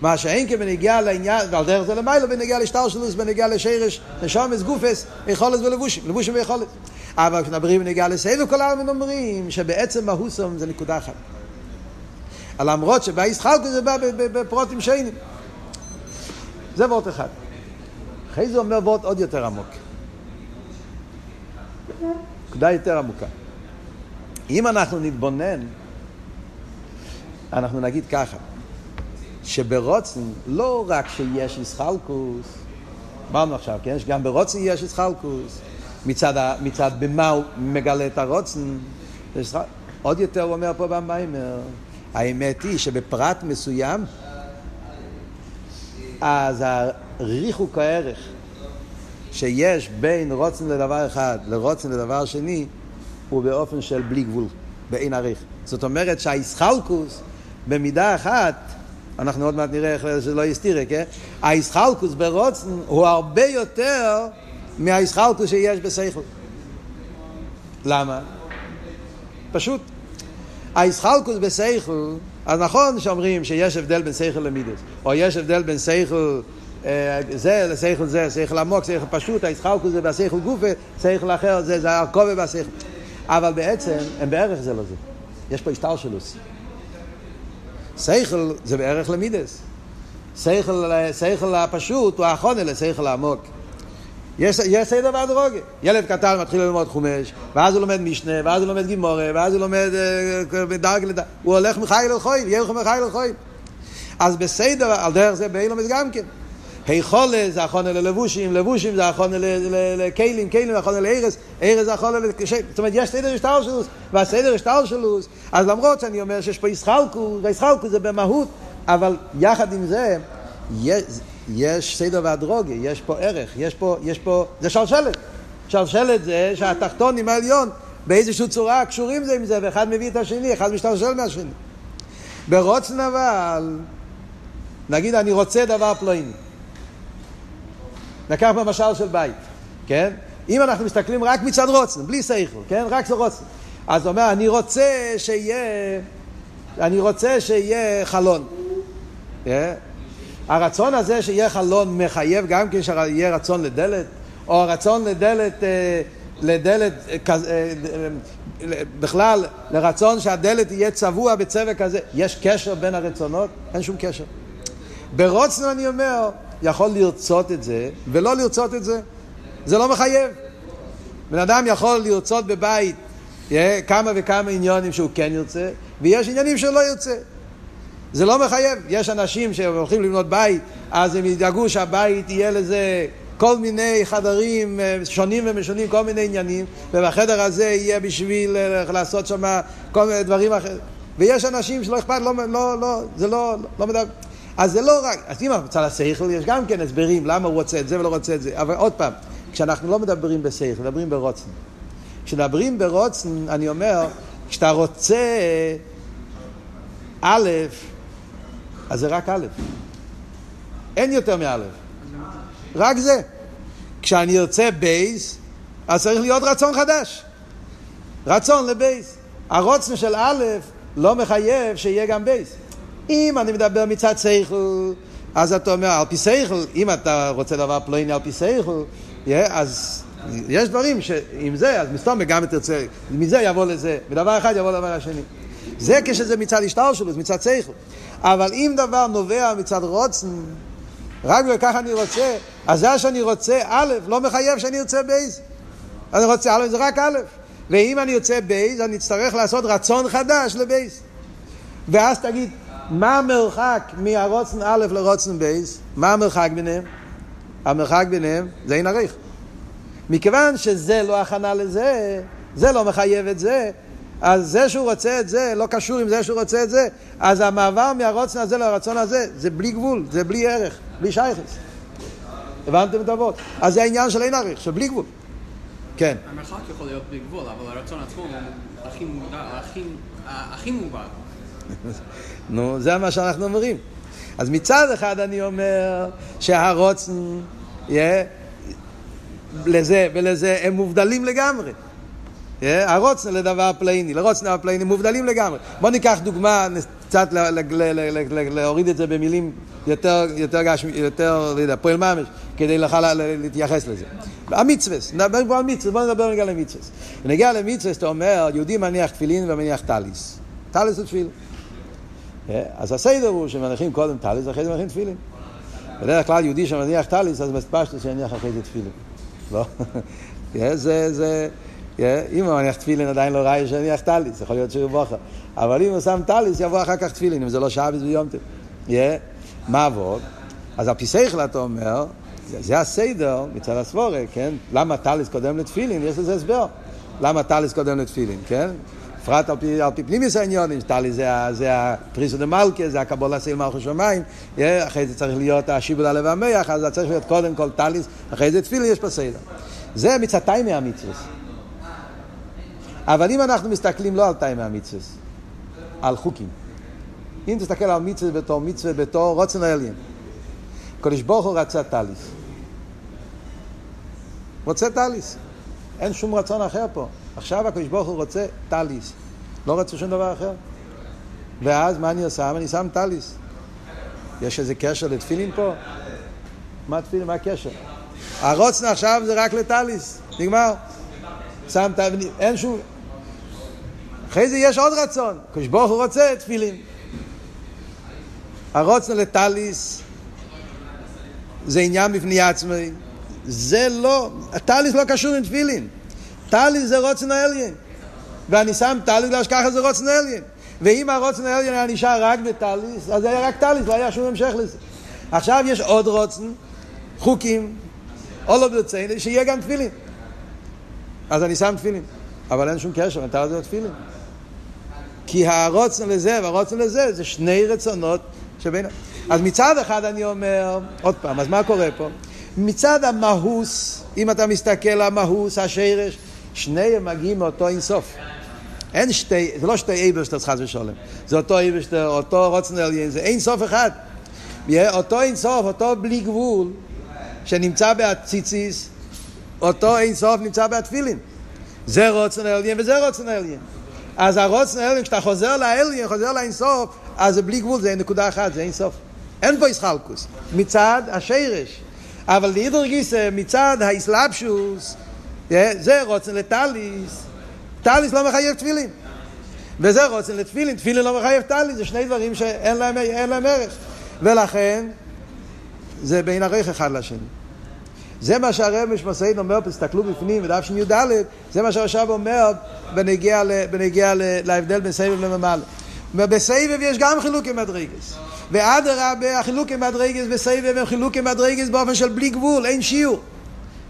S1: מה שאין כבנגיע לעניין, ועל דרך זה למיילו בנגיע לשטר שלוס, בנגיע לשרש, נשומס, גופס, יכולת ולבושים, לבושים ויכולת. אבל כשנדברים בנגיע לסבב כל העלמין אומרים שבעצם מהוסום זה נקודה אחת. למרות שבאיסחלקו זה בא בפרוטים שיינים. זה וורט אחד. אחרי זה אומר וורט עוד יותר עמוק. נקודה יותר עמוקה. אם אנחנו נתבונן, אנחנו נגיד ככה, שברוצן לא רק שיש איסחלקוס, אמרנו עכשיו, כן? שגם ברוצן יש איסחלקוס, מצד, מצד במה הוא מגלה את הרוצן, עוד יותר הוא אומר פה במיימר, האמת היא שבפרט מסוים, אז הריחוק הערך שיש בין רוצן לדבר אחד לרוצן לדבר שני, הוא באופן של בלי גבול, באין עריך. זאת אומרת שהאיסחלקוס במידה אחת אנחנו עוד מעט נראה איך זה לא יסתירה, כן? האיסחלקוס ברוצן הוא הרבה יותר מהאיסחלקוס שיש בסייכל. למה? פשוט. האיסחלקוס בסייכל, אז נכון שאומרים שיש הבדל בין סייכל למידס, או יש הבדל בין סייכל אה, זה לסייכל זה, סייכל עמוק, סייכל פשוט, האיסחלקוס זה בסייכל גופה, סייכל אחר זה, זה הרכובה בסייכל. אבל בעצם הם בערך זה לזה. יש פה השטר שלוס. שכל זה בערך למידס. שכל הפשוט הוא האחרונה לשכל העמוק. יש, יש סדר והדרוגה. ילד קטן מתחיל ללמוד חומש, ואז הוא לומד משנה, ואז הוא לומד גימורה, ואז הוא לומד uh, דרג לדרג. הוא הולך מחייל אל חויים, ילכו מחייל אל חויים. אז בסדר, על דרך זה באילומס גם כן. היכולה זה אחרונה ללבושים, לבושים זה אחרונה לכלים, כלים זה אחרונה לארז, ארז זה אחרונה לקשי, זאת אומרת יש סדר השטר שלוס, והסדר השטר שלוס, אז למרות שאני אומר שיש פה ישחלקו, וישחלקו זה במהות, אבל יחד עם זה, יש, סדר והדרוגי, יש פה ערך, יש פה, יש פה, זה שלשלת. שלשלת זה שהתחתון עם העליון באיזושהי צורה קשורים זה עם זה, ואחד מביא את השני, אחד משתלשל מהשני. ברוצן אבל, נגיד אני רוצה דבר פלויני. נקח במשל של בית, כן? אם אנחנו מסתכלים רק מצד רוצן, בלי סייכל, כן? רק זה רוצן. אז הוא אומר, אני רוצה שיהיה, אני רוצה שיהיה חלון. Yeah. אה? הרצון הזה שיהיה חלון מחייב גם כן שיהיה רצון לדלת, או רצון לדלת, אה, לדלת, אה, בכלל, לרצון שהדלת יהיה צבוע בצבע כזה. יש קשר בין הרצונות? אין שום קשר. ברוצנו אני אומר, יכול לרצות את זה ולא לרצות את זה. זה לא מחייב. בן אדם יכול לרצות בבית כמה וכמה עניונים שהוא כן ירצה, ויש עניינים שהוא לא ירצה. זה לא מחייב. יש אנשים שהולכים לבנות בית, אז הם ידאגו שהבית יהיה לזה כל מיני חדרים אה, שונים ומשונים, כל מיני עניינים, ובחדר הזה יהיה בשביל אה, לעשות שם כל מיני דברים אחרים. ויש אנשים שלא אכפת, לא, לא, לא, זה לא, לא מדבר. אז זה לא רק, אז אם מצד השכל יש גם כן הסברים למה הוא רוצה את זה ולא רוצה את זה, אבל עוד פעם, כשאנחנו לא מדברים בשכל, מדברים ברוצן. כשמדברים ברוצן, אני אומר, כשאתה רוצה א', אז זה רק א'. אין יותר מא'. רק זה. כשאני ארצה בייס, אז צריך להיות רצון חדש. רצון לבייס. הרוצן של א' לא מחייב שיהיה גם בייס. אם אני מדבר מצד שכל, אז אתה אומר, על פי שכל, אם אתה רוצה דבר פלוני על פי שכל, אז יש דברים שעם זה, אז מסתמא גם תרצה, מזה יבוא לזה, מדבר אחד יבוא לדבר השני. זה כשזה מצד השכל שלו, זה מצד שכל. אבל אם דבר נובע מצד רצון, רק וככה אני רוצה, אז זה שאני רוצה א', לא מחייב שאני ארצה ב'. אני רוצה א', זה רק א'. ואם אני רוצה ב', אני אצטרך לעשות רצון חדש לב'. ואז תגיד, מה המרחק מהרוצן א' לרוצן בייז? מה המרחק ביניהם? המרחק ביניהם זה אין עריך. מכיוון שזה לא הכנה לזה, זה לא מחייב את זה, אז זה שהוא רוצה את זה לא קשור עם זה שהוא רוצה את זה, אז המעבר מהרוצן הזה לרצון הזה זה בלי גבול, זה בלי ערך, בלי שייכס. הבנתם את אבות? אז זה העניין של אין עריך, של בלי גבול. כן.
S2: המרחק יכול להיות בלי גבול, אבל הרצון עצמו הוא הכי מודע, הכי מובן.
S1: נו, זה מה שאנחנו אומרים. אז מצד אחד אני אומר שהרוצן, yeah, לזה ולזה הם מובדלים לגמרי. Yeah, הרוצן לדבר פלאיני, לרוצן לדבר פלאיני מובדלים לגמרי. בוא ניקח דוגמה, קצת להוריד את זה במילים יותר, גשמי, יותר, לא יודע, פועל ממש, כדי לך להתייחס לזה. המצווה, נדבר פה על מצווה, בוא נדבר רגע למצווה. ונגיע למצווה, אתה אומר, יהודי מניח תפילין ומניח טליס. טליס ותפילין. אז הסדר הוא שמניחים קודם טליס, אחרי זה מניחים תפילין. בדרך כלל יהודי שמניח טליס, אז מסתמא שיניח אחרי זה תפילין. לא? זה, זה, אם הוא מניח תפילין עדיין לא ראיה שיניח טליס, יכול להיות שהוא בוחר. אבל אם הוא שם טליס, יבוא אחר כך תפילין, אם זה לא שבת ויום טוב. מה עבוד? אז על פי אתה אומר, זה הסדר מצד הסבורה, כן? למה טליס קודם לתפילין? יש לזה הסבר. למה טליס קודם לתפילין, כן? בפרט על פי, פנימיוס העניונים, טלי זה, הפריסו דה מלכה, זה הקבולה סייל מלכו שמיים, אחרי זה צריך להיות השיבול הלב המח, אז צריך להיות קודם כל טליס, אחרי זה תפילה יש בסדר. זה מצד תיימי המצווה. אבל אם אנחנו מסתכלים לא על תיימי המצווה, על חוקים. אם תסתכל על מצווה בתור מצווה בתור רוצן האליין. קדוש ברוך הוא רצה טליס. רוצה טליס. אין שום רצון אחר פה. עכשיו הקדוש ברוך הוא רוצה טליס. לא רצה שום דבר אחר. ואז מה אני עושה? אני שם טליס. יש איזה קשר לתפילין פה? מה תפילין? מה הקשר? הרוצנה עכשיו זה רק לטליס. נגמר. שם טליס. אין שום... אחרי זה יש עוד רצון. הקדוש ברוך הוא רוצה תפילין. הרצון לטליס זה עניין בפני עצמי. זה לא, הטליס לא קשור עם תפילין. טליס זה רצון העליון. ואני שם טליס בגלל שככה זה רצון העליון. ואם הרצון העליון היה נשאר רק בטליס, אז זה היה רק טליס, לא היה שום המשך לזה. עכשיו יש עוד רצון, חוקים, או לא ברציין, שיהיה גם תפילין. אז אני שם תפילין. אבל אין שום קשר, אתה זה תפילין. כי הרוצן לזה והרוצן לזה זה שני רצונות שבין... אז מצד אחד אני אומר, עוד פעם, אז מה קורה פה? מצד המהוס, אם אתה מסתכל על המהוס, השרש, שניהם מגיעים מאותו אינסוף. אין שתי, זה לא שתי אייברשטרס חס ושלום, זה אותו אייברשטר, אותו עליין, זה אינסוף אחד. אותו אינסוף, אותו בלי גבול, שנמצא בהציציס, אותו אינסוף נמצא בהתפילין. זה רוצן עליין וזה רוצן עליין. אז הרוצן עליין, כשאתה חוזר לעליין, חוזר לאינסוף, אז זה בלי גבול, זה נקודה אחת, זה אינסוף. אין פה איסחלקוס. מצד השרש. אבל לידר גיסא, מצד האסלאפשוס, זה רוצן לטליס, טליס לא מחייב תפילין. וזה רוצן לתפילין, תפילין לא מחייב טליס, זה שני דברים שאין להם, להם ערך. ולכן, זה בין ערך אחד לשני. זה מה שהרב משמעסיין אומר, תסתכלו בפנים, בדף שני י"ד, זה מה שהרשב אומר בנגיע, להבדל בין סבב לממלא. בסבב יש גם חילוקי מדרגס. ואדרבה, החילוקי מדרגס בסבב הם חילוקי מדרגס באופן של בלי גבול, אין שיעור.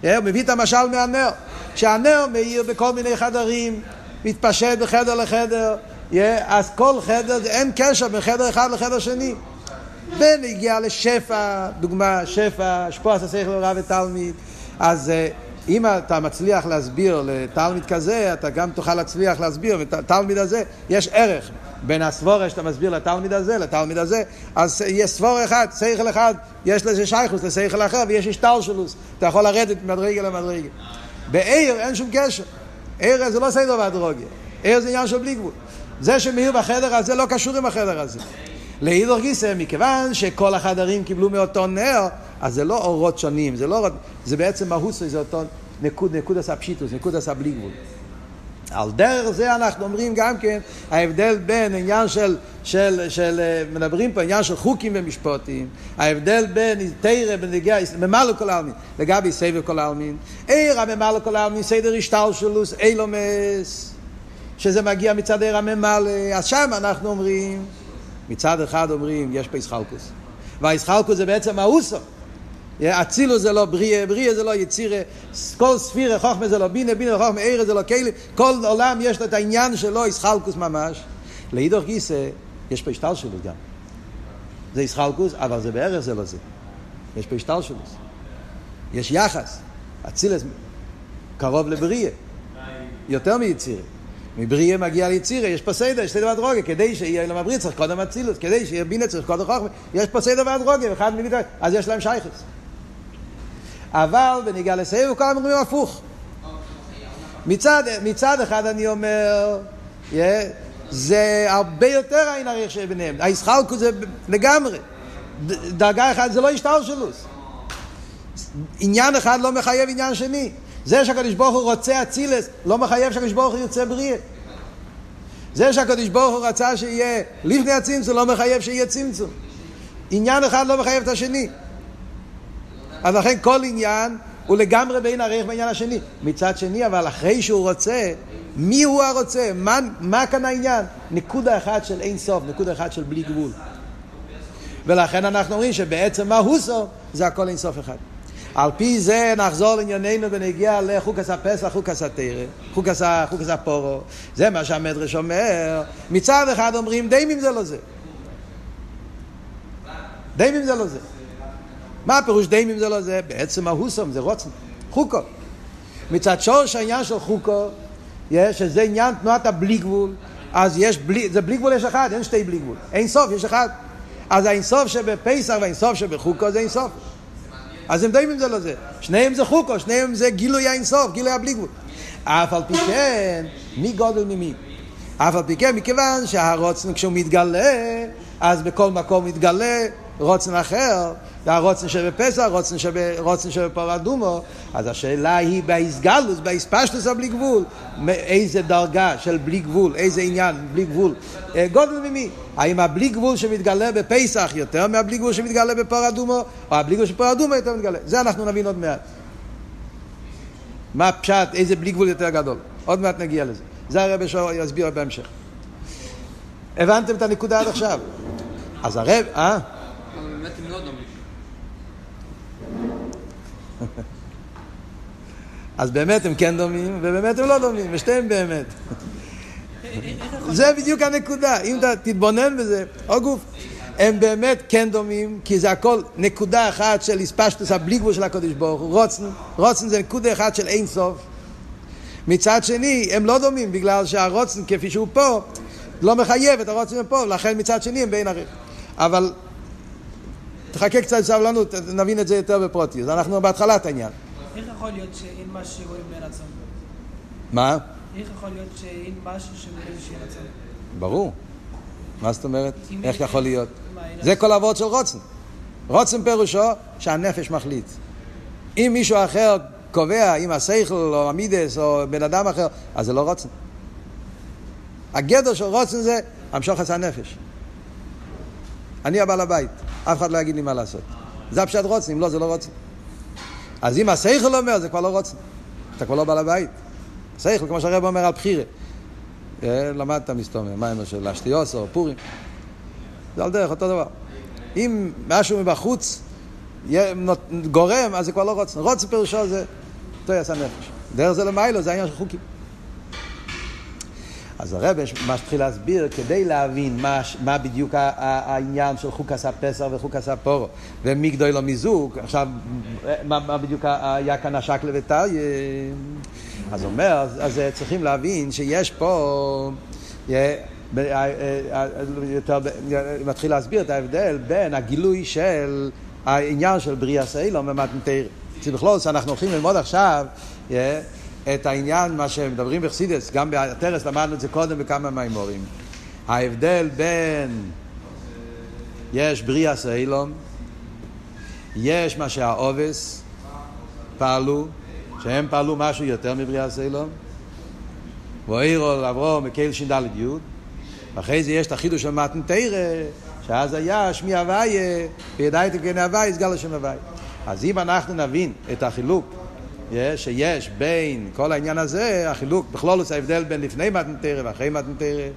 S1: הוא מביא את המשל מהנר, שהנר מאיר בכל מיני חדרים, מתפשט בחדר לחדר, אז כל חדר, אין קשר בין חדר אחד לחדר שני. בן הגיע לשפע, דוגמה, שפע, שפוע השכל רב ותלמיד, אז אה, אם אתה מצליח להסביר לתלמיד כזה, אתה גם תוכל להצליח להסביר, לתלמיד הזה יש ערך. בין הסבורה שאתה מסביר לתלמיד הזה, לתלמיד הזה, אז יש סבור אחד, שכל אחד, יש לזה שייכוס לשכל אחר ויש השטלשלוס, אתה יכול לרדת ממדרגה למדרגה. בעיר אין שום קשר, עיר זה לא סדר והדרוגיה, עיר זה עניין של בלי גבול. זה שמאיר בחדר הזה לא קשור עם החדר הזה. לאידור גיסא, מכיוון שכל החדרים קיבלו מאותו נר, אז זה לא אורות שונים, זה לא אורות, זה בעצם מהות, זה אותו נקוד, נקוד עשה פשיטוס, נקוד עשה בלי גבול. על דרך זה אנחנו אומרים גם כן ההבדל בין עניין של, של, של, מדברים פה עניין של חוקים ומשפוטים, ההבדל בין תרא בנגיע, ממלא כל העלמין, לגבי סבב כל העלמין, עיר הממלא כל העלמין, סדר השתלשלוס, אילומס, שזה מגיע מצד עיר הממלא, אז שם אנחנו אומרים, מצד אחד אומרים יש פה ישחלקוס, והישחלקוס זה בעצם האוסו, אצילו זה לא בריאה, בריאה זה לא יצירה, כל ספירה, חוכמה זה לא בינה, בינה וחוכמה עירה זה לא כלי, כל עולם יש לו את העניין שלו, ישחלקוס ממש. לאידוך גיסא, יש פה השתל שלו גם. זה ישחלקוס, אבל זה בערך זה לא זה. יש פה השתל שלו. יש יחס. אצילס קרוב לבריאה. יותר מיצירה. מבריאה מגיע ליצירה, יש פה סדר, יש סדר והדרוגה, כדי שיהיה להם הבריא צריך קודם אצילוס, כדי שיהיה בינה צריך קודם חוכמה, יש פה סדר והדרוגה, אחד מבינה, אז יש להם שייכס. אבל בניגע לסבב כל אומרים הפוך. מצד, מצד אחד אני אומר, yeah, זה הרבה יותר העין עריך שביניהם. הישחלקו זה לגמרי. דרגה אחת זה לא השתלשלוס. עניין אחד לא מחייב עניין שני. זה שהקדוש ברוך הוא רוצה אצילס, לא מחייב שהקדוש ברוך הוא ירצה בריאה. זה שהקדוש ברוך הוא רצה שיהיה לפני הצמצום, לא מחייב שיהיה צמצום. עניין אחד לא מחייב את השני. אז לכן כל עניין הוא לגמרי בין ערך בעניין השני. מצד שני, אבל אחרי שהוא רוצה, מי הוא הרוצה? מה, מה כאן העניין? נקודה אחת של אין סוף, נקודה אחת של בלי גבול. ולכן אנחנו אומרים שבעצם מה הוא סוף? זה הכל אין סוף אחד. על פי זה נחזור לענייננו ונגיע לחוקס הפסח, חוקס התרא, חוקס הפורו. זה מה שהמדרש אומר. מצד אחד אומרים דיימים זה לא זה. דיימים זה לא זה. מה הפירוש דיימים זה לא זה? בעצם ההוסום זה רוצן, חוקו. מצד שורש העניין של חוקו, יש, שזה עניין תנועת הבלי גבול, אז יש בלי, זה בלי גבול יש אחד, אין שתי בלי גבול. אין סוף, יש אחד. אז האין סוף שבפסח והאין סוף שבחוקו זה אין סוף. אז הם דיימים זה לא זה. שניהם זה חוקו, שניהם זה גילוי האין סוף, גילוי הבלי גבול. אף על פי כן, מי גודל ממי? אף על פי כן, מכיוון שהרוצן כשהוא מתגלה, אז בכל מקום מתגלה רוצן אחר, והרוצן שבפסח, רוצן, שב, רוצן שבפר אדומו, אז השאלה היא בהסגלוס, בהספשטוס הבלי גבול, איזה דרגה של בלי גבול, איזה עניין, בלי גבול, אה, גודל ממי? האם הבלי גבול שמתגלה בפסח יותר מהבלי גבול שמתגלה בפר אדומו, או הבלי גבול שפר אדומו יותר מתגלה? זה אנחנו נבין עוד מעט. מה הפשט, איזה בלי גבול יותר גדול. עוד מעט נגיע לזה. זה הרב שור יסביר בהמשך. הבנתם את הנקודה עד עכשיו? אז הרב, אה?
S2: באמת הם לא דומים.
S1: אז באמת הם כן דומים, ובאמת הם לא דומים, ושתיהם באמת. זה בדיוק הנקודה, אם אתה תתבונן בזה, או גוף. הם באמת כן דומים, כי זה הכל נקודה אחת של הספשטוס הבלי גבול של הקודש ברוך הוא, רוצן, רוצן זה נקודה אחת של אין סוף. מצד שני, הם לא דומים, בגלל שהרוצן כפי שהוא פה, לא מחייב את הרוצן פה, לכן מצד שני הם בין ערך. אבל תחכה קצת סבלנות, נבין את זה יותר בפרוטיוס. אנחנו בהתחלת העניין.
S3: איך יכול להיות שאין משהו שרואים ברצון?
S1: מה?
S3: איך יכול להיות שאין משהו שרואים שיהיה רצון?
S1: ברור. מה זאת אומרת? איך יכול להיות? זה כל העבוד של רוצן. רוצן פירושו שהנפש מחליט. אם מישהו אחר קובע, אם השכל או המידס או בן אדם אחר, אז זה לא רוצן. הגדר של רוצן זה המשוך את הנפש. אני הבעל הבית, אף אחד לא יגיד לי מה לעשות. זה הפשט רוצן, לא, זה לא רוצן. אז אם השכל אומר, זה כבר לא רוצן. אתה כבר לא בעל הבית. השכל, כמו שהרב אומר על בחירה. אה, למדת מסתומם, מה אמר של אשתיוס או פורים. זה על דרך אותו דבר. אם משהו מבחוץ גורם, אז זה כבר לא רוצן. רוצן פירושו זה תויס הנפש. דרך זה למיילו, זה העניין של חוקים. אז הרב מה שהתחיל להסביר, כדי להבין מה, מה בדיוק העניין של חוקס הפסח וחוקס הפורו ומי גדול המיזוג, עכשיו, מה, מה בדיוק היה כאן השקלה וטריה, אז אומר, אז צריכים להבין שיש פה, יותר, מתחיל להסביר את ההבדל בין הגילוי של העניין של בריאה סיילום ומתנתר. בכלול, אנחנו הולכים ללמוד עכשיו את העניין, מה שמדברים בחסידס, גם בטרס למדנו את זה קודם בכמה מימורים. ההבדל בין יש בריאה סיילום, יש מה שהעובס פעלו, שהם פעלו משהו יותר מבריאה סיילום, ואירו אברום מקהיל ש"ד י', ואחרי זה יש את החידוש של מתן תרא, שאז היה שמי הוויה, וידעי תגן הוויה, יסגל השם הוויה. אז אם אנחנו נבין את החילוק שיש בין כל העניין הזה, החילוק, בכלולוס ההבדל בין לפני מתנתרא ואחרי מתנתרא,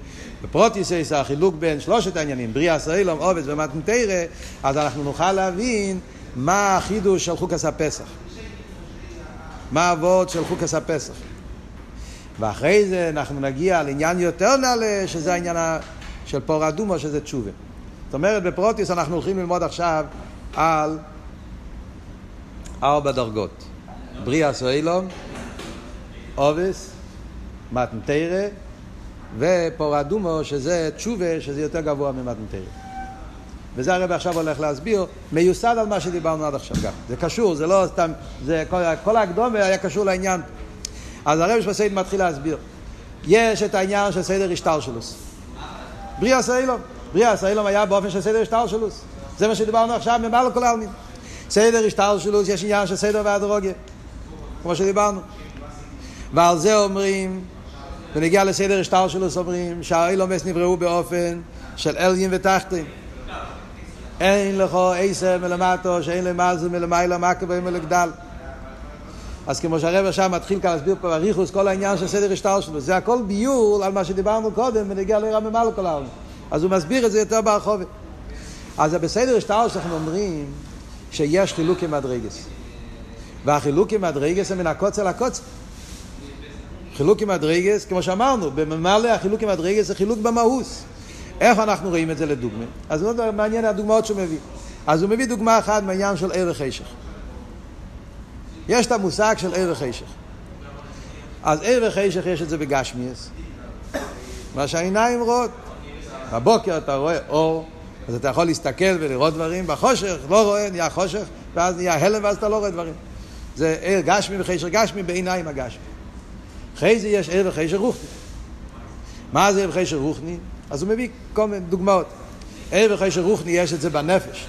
S1: בפרוטיסס החילוק בין שלושת העניינים, בריאה סרילום, עובד ומתנתרא, אז אנחנו נוכל להבין מה החידוש של חוקס הפסח. מה האבות של חוקס הפסח. ואחרי זה אנחנו נגיע לעניין יותר נעלה, שזה העניין של פור אדומו, שזה תשובה. זאת אומרת, בפרוטיס אנחנו הולכים ללמוד עכשיו על ארבע דרגות. בריאה סוילום, אובס, מתנתרא, ופור אדומו, שזה תשובה, שזה יותר גבוה ממתנתרא. וזה הרב עכשיו הולך להסביר, מיוסד על מה שדיברנו עד עכשיו גם. זה קשור, זה לא סתם, זה כל, כל ההקדומה היה קשור לעניין. אז הרב שבסייד מתחיל להסביר. יש את העניין של סדר השטלשלוס. בריאה סוילום. בריאה סוילום היה באופן של סדר השטלשלוס. זה מה שדיברנו עכשיו ממעל כל העלמין. סדר השטלשלוס, יש עניין של סדר והדרוגיה. כמו שדיברנו. ועל זה אומרים, ונגיע לסדר השטר שלו, אומרים שהאילומס נבראו באופן של אליים ותחתים. אין לך עשר מלמטו, שאין למעלה מלמעלה, מה כבאים מלגדל. אז כמו שהרבר שם מתחיל כאן להסביר פה בריחוס כל העניין של סדר השטר שלו, זה הכל ביור על מה שדיברנו קודם ונגיע לרע ממעלה כל העולם. אז הוא מסביר את זה יותר ברחובת. אז בסדר השטר שאנחנו אומרים שיש חילוק עם מדרגס. והחילוק עם מדרגס הם מן הקוצר לקוצר. חילוק עם מדרגס, כמו שאמרנו, בממלא החילוק עם מדרגס זה חילוק במהוס. איך אנחנו רואים את זה לדוגמה? אז זה מעניין הדוגמאות שהוא מביא. אז הוא מביא דוגמה אחת מהעניין של ערך חשך. יש את המושג של ערך חשך. אז ערך חשך יש את זה בגשמיאס. מה שהעיניים רואות. בבוקר אתה רואה אור, אז אתה יכול להסתכל ולראות דברים, בחושך לא רואה, נהיה חושך, ואז נהיה הלם ואז אתה לא רואה דברים. זה ער גשמי וחשר גשמי בעיניים הגשמי. אחרי זה יש ער וחשר רוחני. מה זה ער וחשר רוחני? אז הוא מביא כל מיני דוגמאות. ער וחשר רוחני יש את זה בנפש.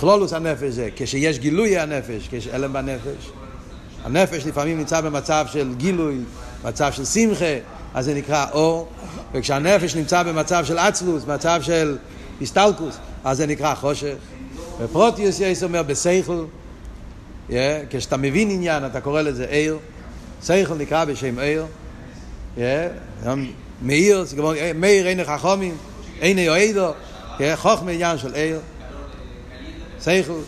S1: כלולוס הנפש זה כשיש גילוי הנפש, כשיש אלם בנפש. הנפש לפעמים נמצא במצב של גילוי, מצב של שמחה, אז זה נקרא אור, וכשהנפש נמצא במצב של עצלוס, מצב של הסטלקוס, אז זה נקרא חושך. ופרוטיוס יש אומר בסייכל, Yeah, כשאתה מבין עניין, אתה קורא לזה עיר. שכל נקרא בשם עיר. Yeah, מאיר, כמו מאיר אין חכומים, אין יועדו. חוכמה עניין של עיר. שכל.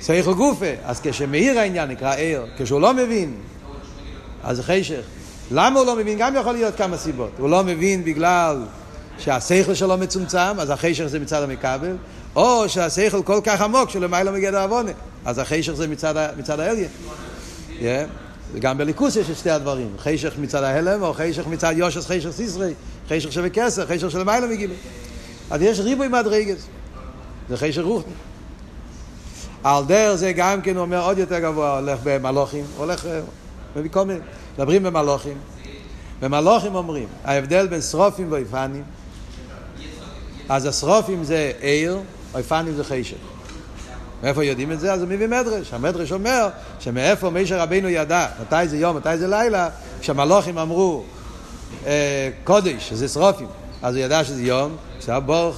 S1: שכל גופה. אז כשמאיר העניין נקרא עיר. כשהוא לא מבין, אז זה חשך. למה הוא לא מבין? גם יכול להיות כמה סיבות. הוא לא מבין בגלל שהשכל שלו מצומצם, אז החשך זה מצד המכבל, או שהשכל כל כך עמוק שלמעלה מגדר עוונה. אז החשך זה מצד, מצד העליין. Yeah. וגם בליכוס יש את שתי הדברים, חשך מצד ההלם או חשך מצד יושס חשך סיסרי, חשך שבכסר, חשך של מיילה מגילה. אז יש ריבוי מדרגס, זה חשך רוחני. על דרך זה גם כן אומר עוד יותר גבוה, הולך במלוכים, הולך בכל מיני, מדברים במלוכים. במלוכים אומרים, ההבדל בין שרופים ואיפנים, אז השרופים זה עיר, אויפנים זה חשך. מאיפה יודעים את זה? אז הוא מביא מדרש. המדרש אומר שמאיפה מישר רבינו ידע, מתי זה יום, מתי זה לילה, כשהמלוכים אמרו אה, קודש, שזה שרופים, אז הוא ידע שזה יום, כשהיה ברוך,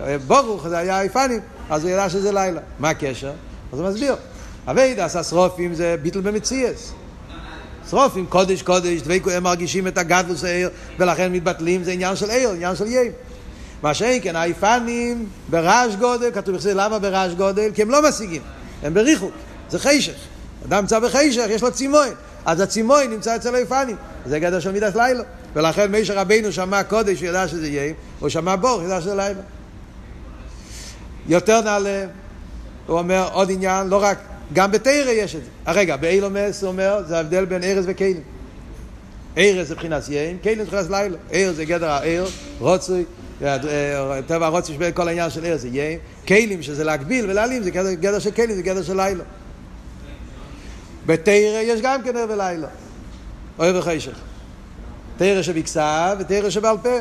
S1: אה, ברוך זה היה איפנים, אז הוא ידע שזה לילה. מה הקשר? אז הוא מסביר. אבייד עשה שרופים זה ביטל במציאס. שרופים, קודש, קודש, דבקו, הם מרגישים את הגדלוס העיר, ולכן מתבטלים, זה עניין של עיר, עניין של יים. מה שאין כן, האיפנים ברעש גודל, כתוב בכלל למה ברעש גודל? כי הם לא משיגים, הם בריחוק, זה חישך. אדם נמצא בחישך, יש לו צימוי, אז הצימוי נמצא אצל האיפנים, זה גדר של מידת לילה. ולכן מי שרבנו שמע קודש, הוא ידע שזה יהיה, הוא שמע בור, הוא ידע שזה לילה. יותר נעלה, הוא אומר עוד עניין, לא רק, גם בתרא יש את זה. רגע, באילומס הוא אומר, זה ההבדל בין ארז וכלים. ארז זה מבחינת יים, כלים זה מבחינת לילה. ארז זה גדר האר, רוצוי, טבע הרוצוי שבין כל העניין של ארז זה יים. כלים שזה להגביל ולהעלים, זה גדר, של כלים, זה גדר של לילה. בתרא יש גם כן ער ולילה. אוהב וחשך. תרא שבכסף ותרא שבעל פה.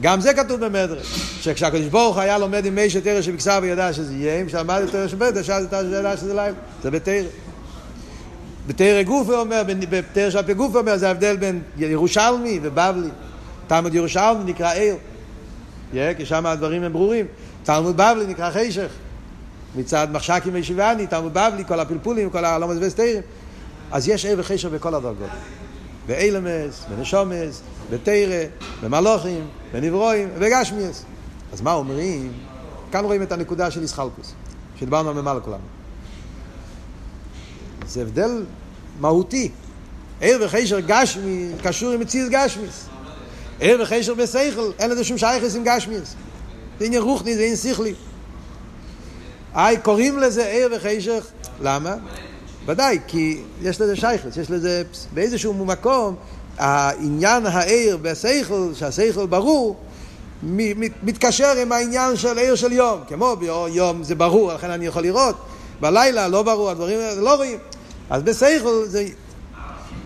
S1: גם זה כתוב במדרש, שכשהקדוש ברוך היה לומד עם מישה תרא שבכסף וידע שזה יהיה, כשלמד את תרא שבית, ידע שזה לילה. זה בתרא. בתרא גוף אומר, בתרא שבפה גוף הוא אומר, זה ההבדל בין ירושלמי ובבלי. תלמוד ירושלמי נקרא עיר, כי שם הדברים הם ברורים. תלמוד בבלי נקרא חשך. מצד מחשקים וישיבני, תלמוד בבלי, כל הפלפולים, כל הלומד וסתירים. אז יש עיר וחשך בכל הדרגות. באילמס, בנשומס, בתרא, במלוכים, בנברואים ובגשמיאס. אז מה אומרים? כאן רואים את הנקודה של איסחלקוס, שדיברנו על ממלא כולנו. זה הבדל מהותי. עיר וחשר גשמי קשור עם מציאות גשמיס. עיר וחשר בשכל, אין לזה שום שייכס עם גשמיס. זה עניין רוחני, זה עניין שכלי. היי, קוראים לזה עיר וחשך, למה? ודאי, כי יש לזה שייכס, יש לזה, באיזשהו מקום, העניין העיר בשכל, שהשכל ברור, מתקשר עם העניין של עיר של יום. כמו ביום זה ברור, לכן אני יכול לראות. בלילה לא ברור, הדברים לא רואים. אז בשכל זה...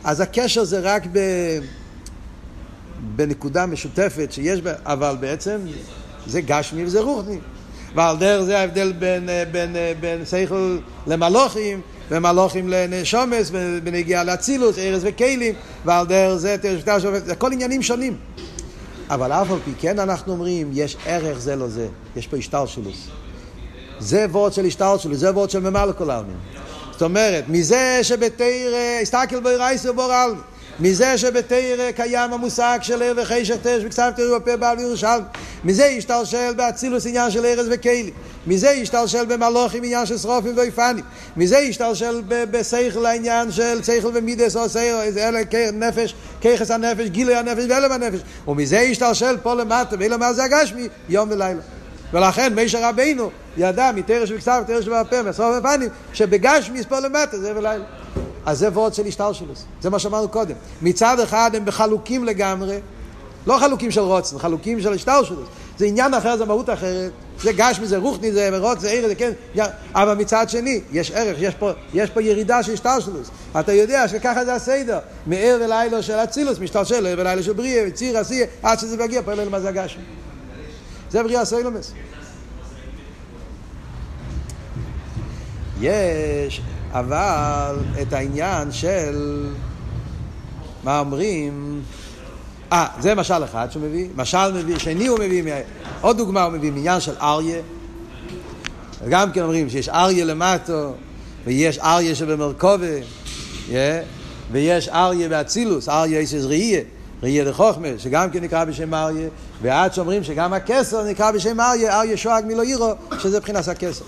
S1: אז הקשר זה רק ב... בנקודה משותפת שיש בה, אבל בעצם זה גשמי וזה רוחני. ועל דרך זה ההבדל בין, בין, בין שכל למלוכים, ומלוכים לנשומס, בנגיעה לאצילוס, ארז וכלים, ועל דרך זה תרשתה שופט, זה הכל עניינים שונים. אבל אף על פי כן אנחנו אומרים, יש ערך זה לא זה, יש פה השתלשלוס. זה וורד של השתלשלוס, זה וורד של ממלא כל העלמין. זאת אומרת, מזה שבתיר, הסתכל בו רייס ובור עלמין. מזה שבתרא קיים המושג של ער וחשך תרש וכסף תראו בפה בעל ירושלים. מזה ישתלשל באצילוס עניין של ארז וכלי. מזה ישתלשל במלוכים עניין של שרופים ואיפנים. מזה ישתלשל בשכל העניין של שכל ומידס או שכל, אלה נפש, ככס הנפש, גילוי הנפש ואלם הנפש. ומזה ישתלשל פה למטה, ואילו מה זה הגשמי? יום ולילה. ולכן מישר רבינו ידע מתרש וכסף, תרש ובפה, מסרוף ופנים, שבגשמי פה למטה זה ולילה. אז זה וורד של השתלשלוס. זה מה שאמרנו קודם. מצד אחד הם בחלוקים לגמרי, לא חלוקים של רוצן, חלוקים של השתלשלוס. זה עניין אחר, זה מהות אחרת. זה גשמי, זה רוחני, זה מרוץ, זה עיר, זה כן. אבל מצד שני, יש ערך, יש פה, יש פה ירידה של השתלשלוס. אתה יודע שככה זה הסדר. מעיר ולילה של אצילוס, משתלשל ולילה של בריאה, ציר, עשייה, עד שזה מגיע פה מה זה הגשמי. זה בריאה סוילומס. יש אבל את העניין של מה אומרים אה, זה משל אחד שהוא מביא, משל מביא, שני הוא מביא, עוד דוגמה הוא מביא מעניין של אריה. וגם כן אומרים שיש אריה למטו ויש אריה שבמרכובה yeah, ויש אריה באצילוס, אריה יש ראייה ראייה לחוכמה, שגם כן נקרא בשם אריה ועד שאומרים שגם הכסר נקרא בשם אריה, אריה שואג מלא עירו שזה מבחינת הכסר.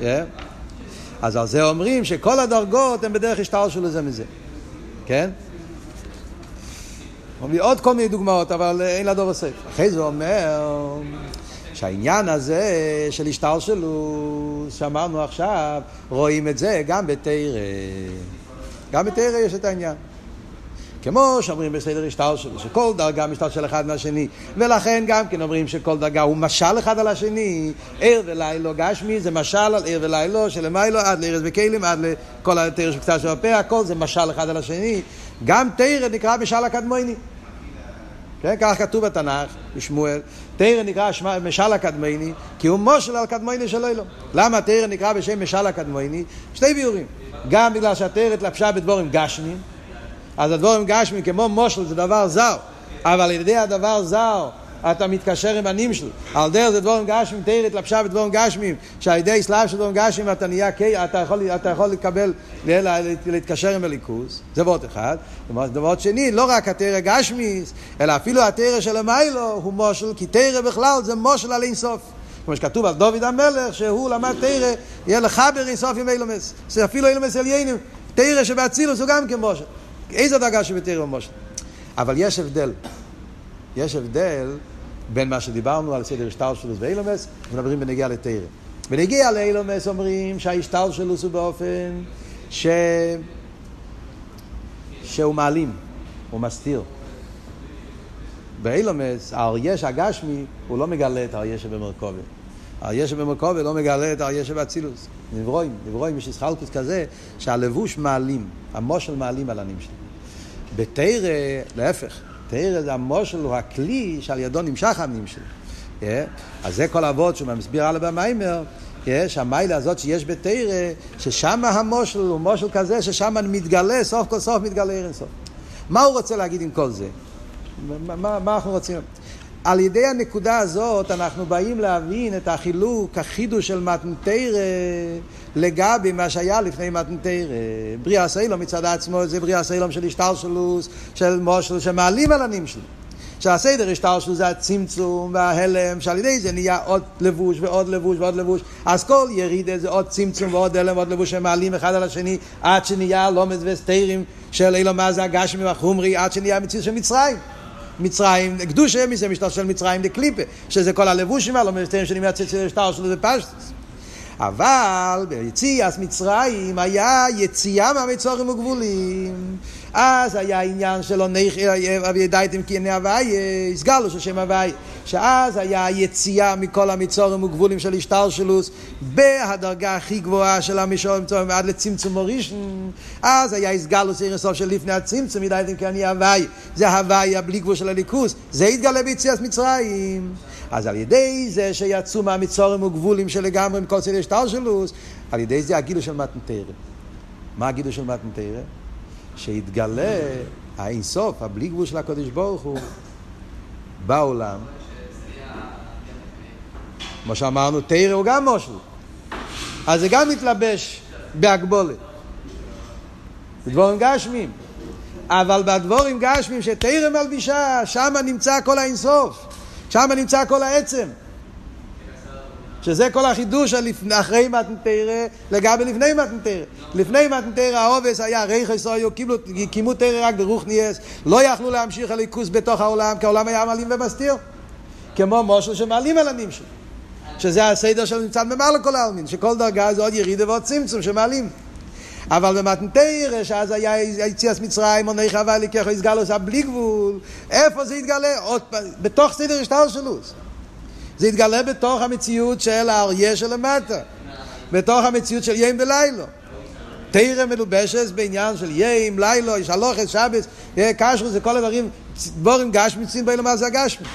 S1: yeah. אז על זה אומרים שכל הדרגות הן בדרך השתלשלו לזה מזה, כן? מביא עוד כל מיני דוגמאות, אבל אין לה דובר סייף. אחרי זה אומר שהעניין הזה של השתלשלות, שאמרנו עכשיו, רואים את זה גם בתרא. גם בתרא יש את העניין. כמו שאומרים בסדר השטר שלו, שכל דרגה משתלשל אחד מהשני, ולכן גם כן אומרים שכל דרגה הוא משל אחד על השני, ער ולילו גשמי זה משל על ער ולילו, שלמיילו עד לארז וכלים, עד לכל התרא שקצת של הפה, הכל זה משל אחד על השני. גם תרא נקרא משל הקדמוני. כן, כך כתוב בתנ"ך, בשמואל, תרא נקרא משל הקדמוני, כי הוא מושל על קדמוני של אלו. למה תרא נקרא בשם משל הקדמוני? שתי ביורים. גם בגלל שהתרא התלבשה בדבורים גשמים, אז הדבורים גשמי כמו מושל זה דבר זר, אבל על ידי הדבר זר אתה מתקשר עם הנמשל. על דרך זה דבורים גשמים, תראה התלבשה בדבורים גשמים, שעל ידי סלאב של דבורים גשמים אתה נהיה קי, אתה יכול, אתה יכול לקבל, להתקשר עם הליכוס, זה ועוד אחד. ועוד שני, לא רק התרא גשמיס, אלא אפילו התרא של המיילו הוא מושל, כי תרא בכלל זה מושל על אינסוף. כמו שכתוב על דוד המלך, שהוא למד תרא, יהיה לחבר אינסוף עם אילומס. אפילו אילומס עליינים, תרא שבאצילוס הוא גם כמושל. איזו דרגה שבתרא ומושל. אבל יש הבדל. יש הבדל בין מה שדיברנו על סדר השטלשלוס ואילומס, ומדברים בנגיעה לתרא. בנגיעה לאילומס אומרים שההשטלשלוס הוא באופן ש... שהוא מעלים, הוא מסתיר. באילומס, האריה הגשמי, הוא לא מגלה את האריה שבמרכובה. האריה שבמרכובה לא מגלה את האריה שבאצילוס. נברואים, נברואים יש איסחלקוס כזה, שהלבוש מעלים, המושל מעלים על הנים שלי. בתרא, להפך, תרא זה המושל הוא הכלי שעל ידו נמשך הנים שלי. Yeah. אז זה כל אבות שהוא מסביר הלאה במיימר, yeah, שהמיילה הזאת שיש בתרא, ששם המושל הוא מושל כזה, ששם מתגלה, סוף כל סוף מתגלה ערן סוף. מה הוא רוצה להגיד עם כל זה? מה, מה, מה אנחנו רוצים? על ידי הנקודה הזאת אנחנו באים להבין את החילוק, החידוש של מתנתרא לגבי מה שהיה לפני מתנתרא. בריאה סיילום מצד עצמו זה בריאה סיילום של השטלשלוס, של מושל, שמעלים על הנים שלו. שהסדר השטלשלוס זה הצמצום וההלם, שעל ידי זה נהיה עוד לבוש ועוד לבוש ועוד לבוש. אז כל ירידה זה עוד צמצום ועוד הלם ועוד לבוש שמעלים אחד על השני, עד שנהיה לומד וסתירים של אילו מה זה הגשמי והחומרי, עד שנהיה מציאות של מצרים. מצרים, קדושה מזה משתלשל מצרים לקליפה, שזה כל הלבושים הלא מייצא של השטר שלו בפשטוס. אבל ביציאת מצרים היה יציאה מהמצורים וגבולים. אז היה עניין שלא וידעתם כי הנה הוויה, הסגלו של שם הוויה. שאז היה יציאה מכל המצורים וגבולים של השטלשלוס בהדרגה הכי גבוהה של המישורים עד לצמצום מורישן. אז היה הסגלוס עיר הסוף של לפני הצמצום, ידעתם כי אני הוויה. זה הוויה בלי גבול של הליכוס. זה התגלה ביציאת מצרים. אז על ידי זה שיצאו מהמצורים וגבולים שלגמרי עם כל סדר השטלשלוס, על ידי זה הגילו של מתנתרא. מה הגילו של מתנתרא? שהתגלה האינסוף, הבלי גבול של הקודש ברוך הוא, בעולם. כמו שאמרנו, תרא הוא גם מושל. אז זה גם מתלבש בהגבולת. בדבורים גשמים. אבל בדבורים גשמים שתרא מלבישה, שם נמצא כל האינסוף. שם נמצא כל העצם. שזה כל החידוש אחרי מתנתרא לגבי לפני מתנתרא. לפני מתנתרא העובס היה רכס אויו, קימו תרא רק ברוך ניאס, לא יכלו להמשיך הליכוס בתוך העולם, כי העולם היה מעלים ומסתיר. כמו מושל שמעלים על הנים שלו. שזה הסדר של נמצא במעלה כל העלמין, שכל דרגה זה עוד ירידה ועוד צמצום שמעלים. אבל במתנתרא, שאז היה יציאת מצרים, עוני חווה לקחו, יסגל עושה בלי גבול, איפה זה יתגלה? עוד בתוך סדר השטר שלוס. זה יתגלה בתוך המציאות של האריה שלמטה, בתוך המציאות של ים ולילו. תרא מלובשת בעניין של ים, לילו, יש הלוכס, שבס, קשרו, זה כל הדברים, דבורים גשמי, צין באילו מה זה הגשמי.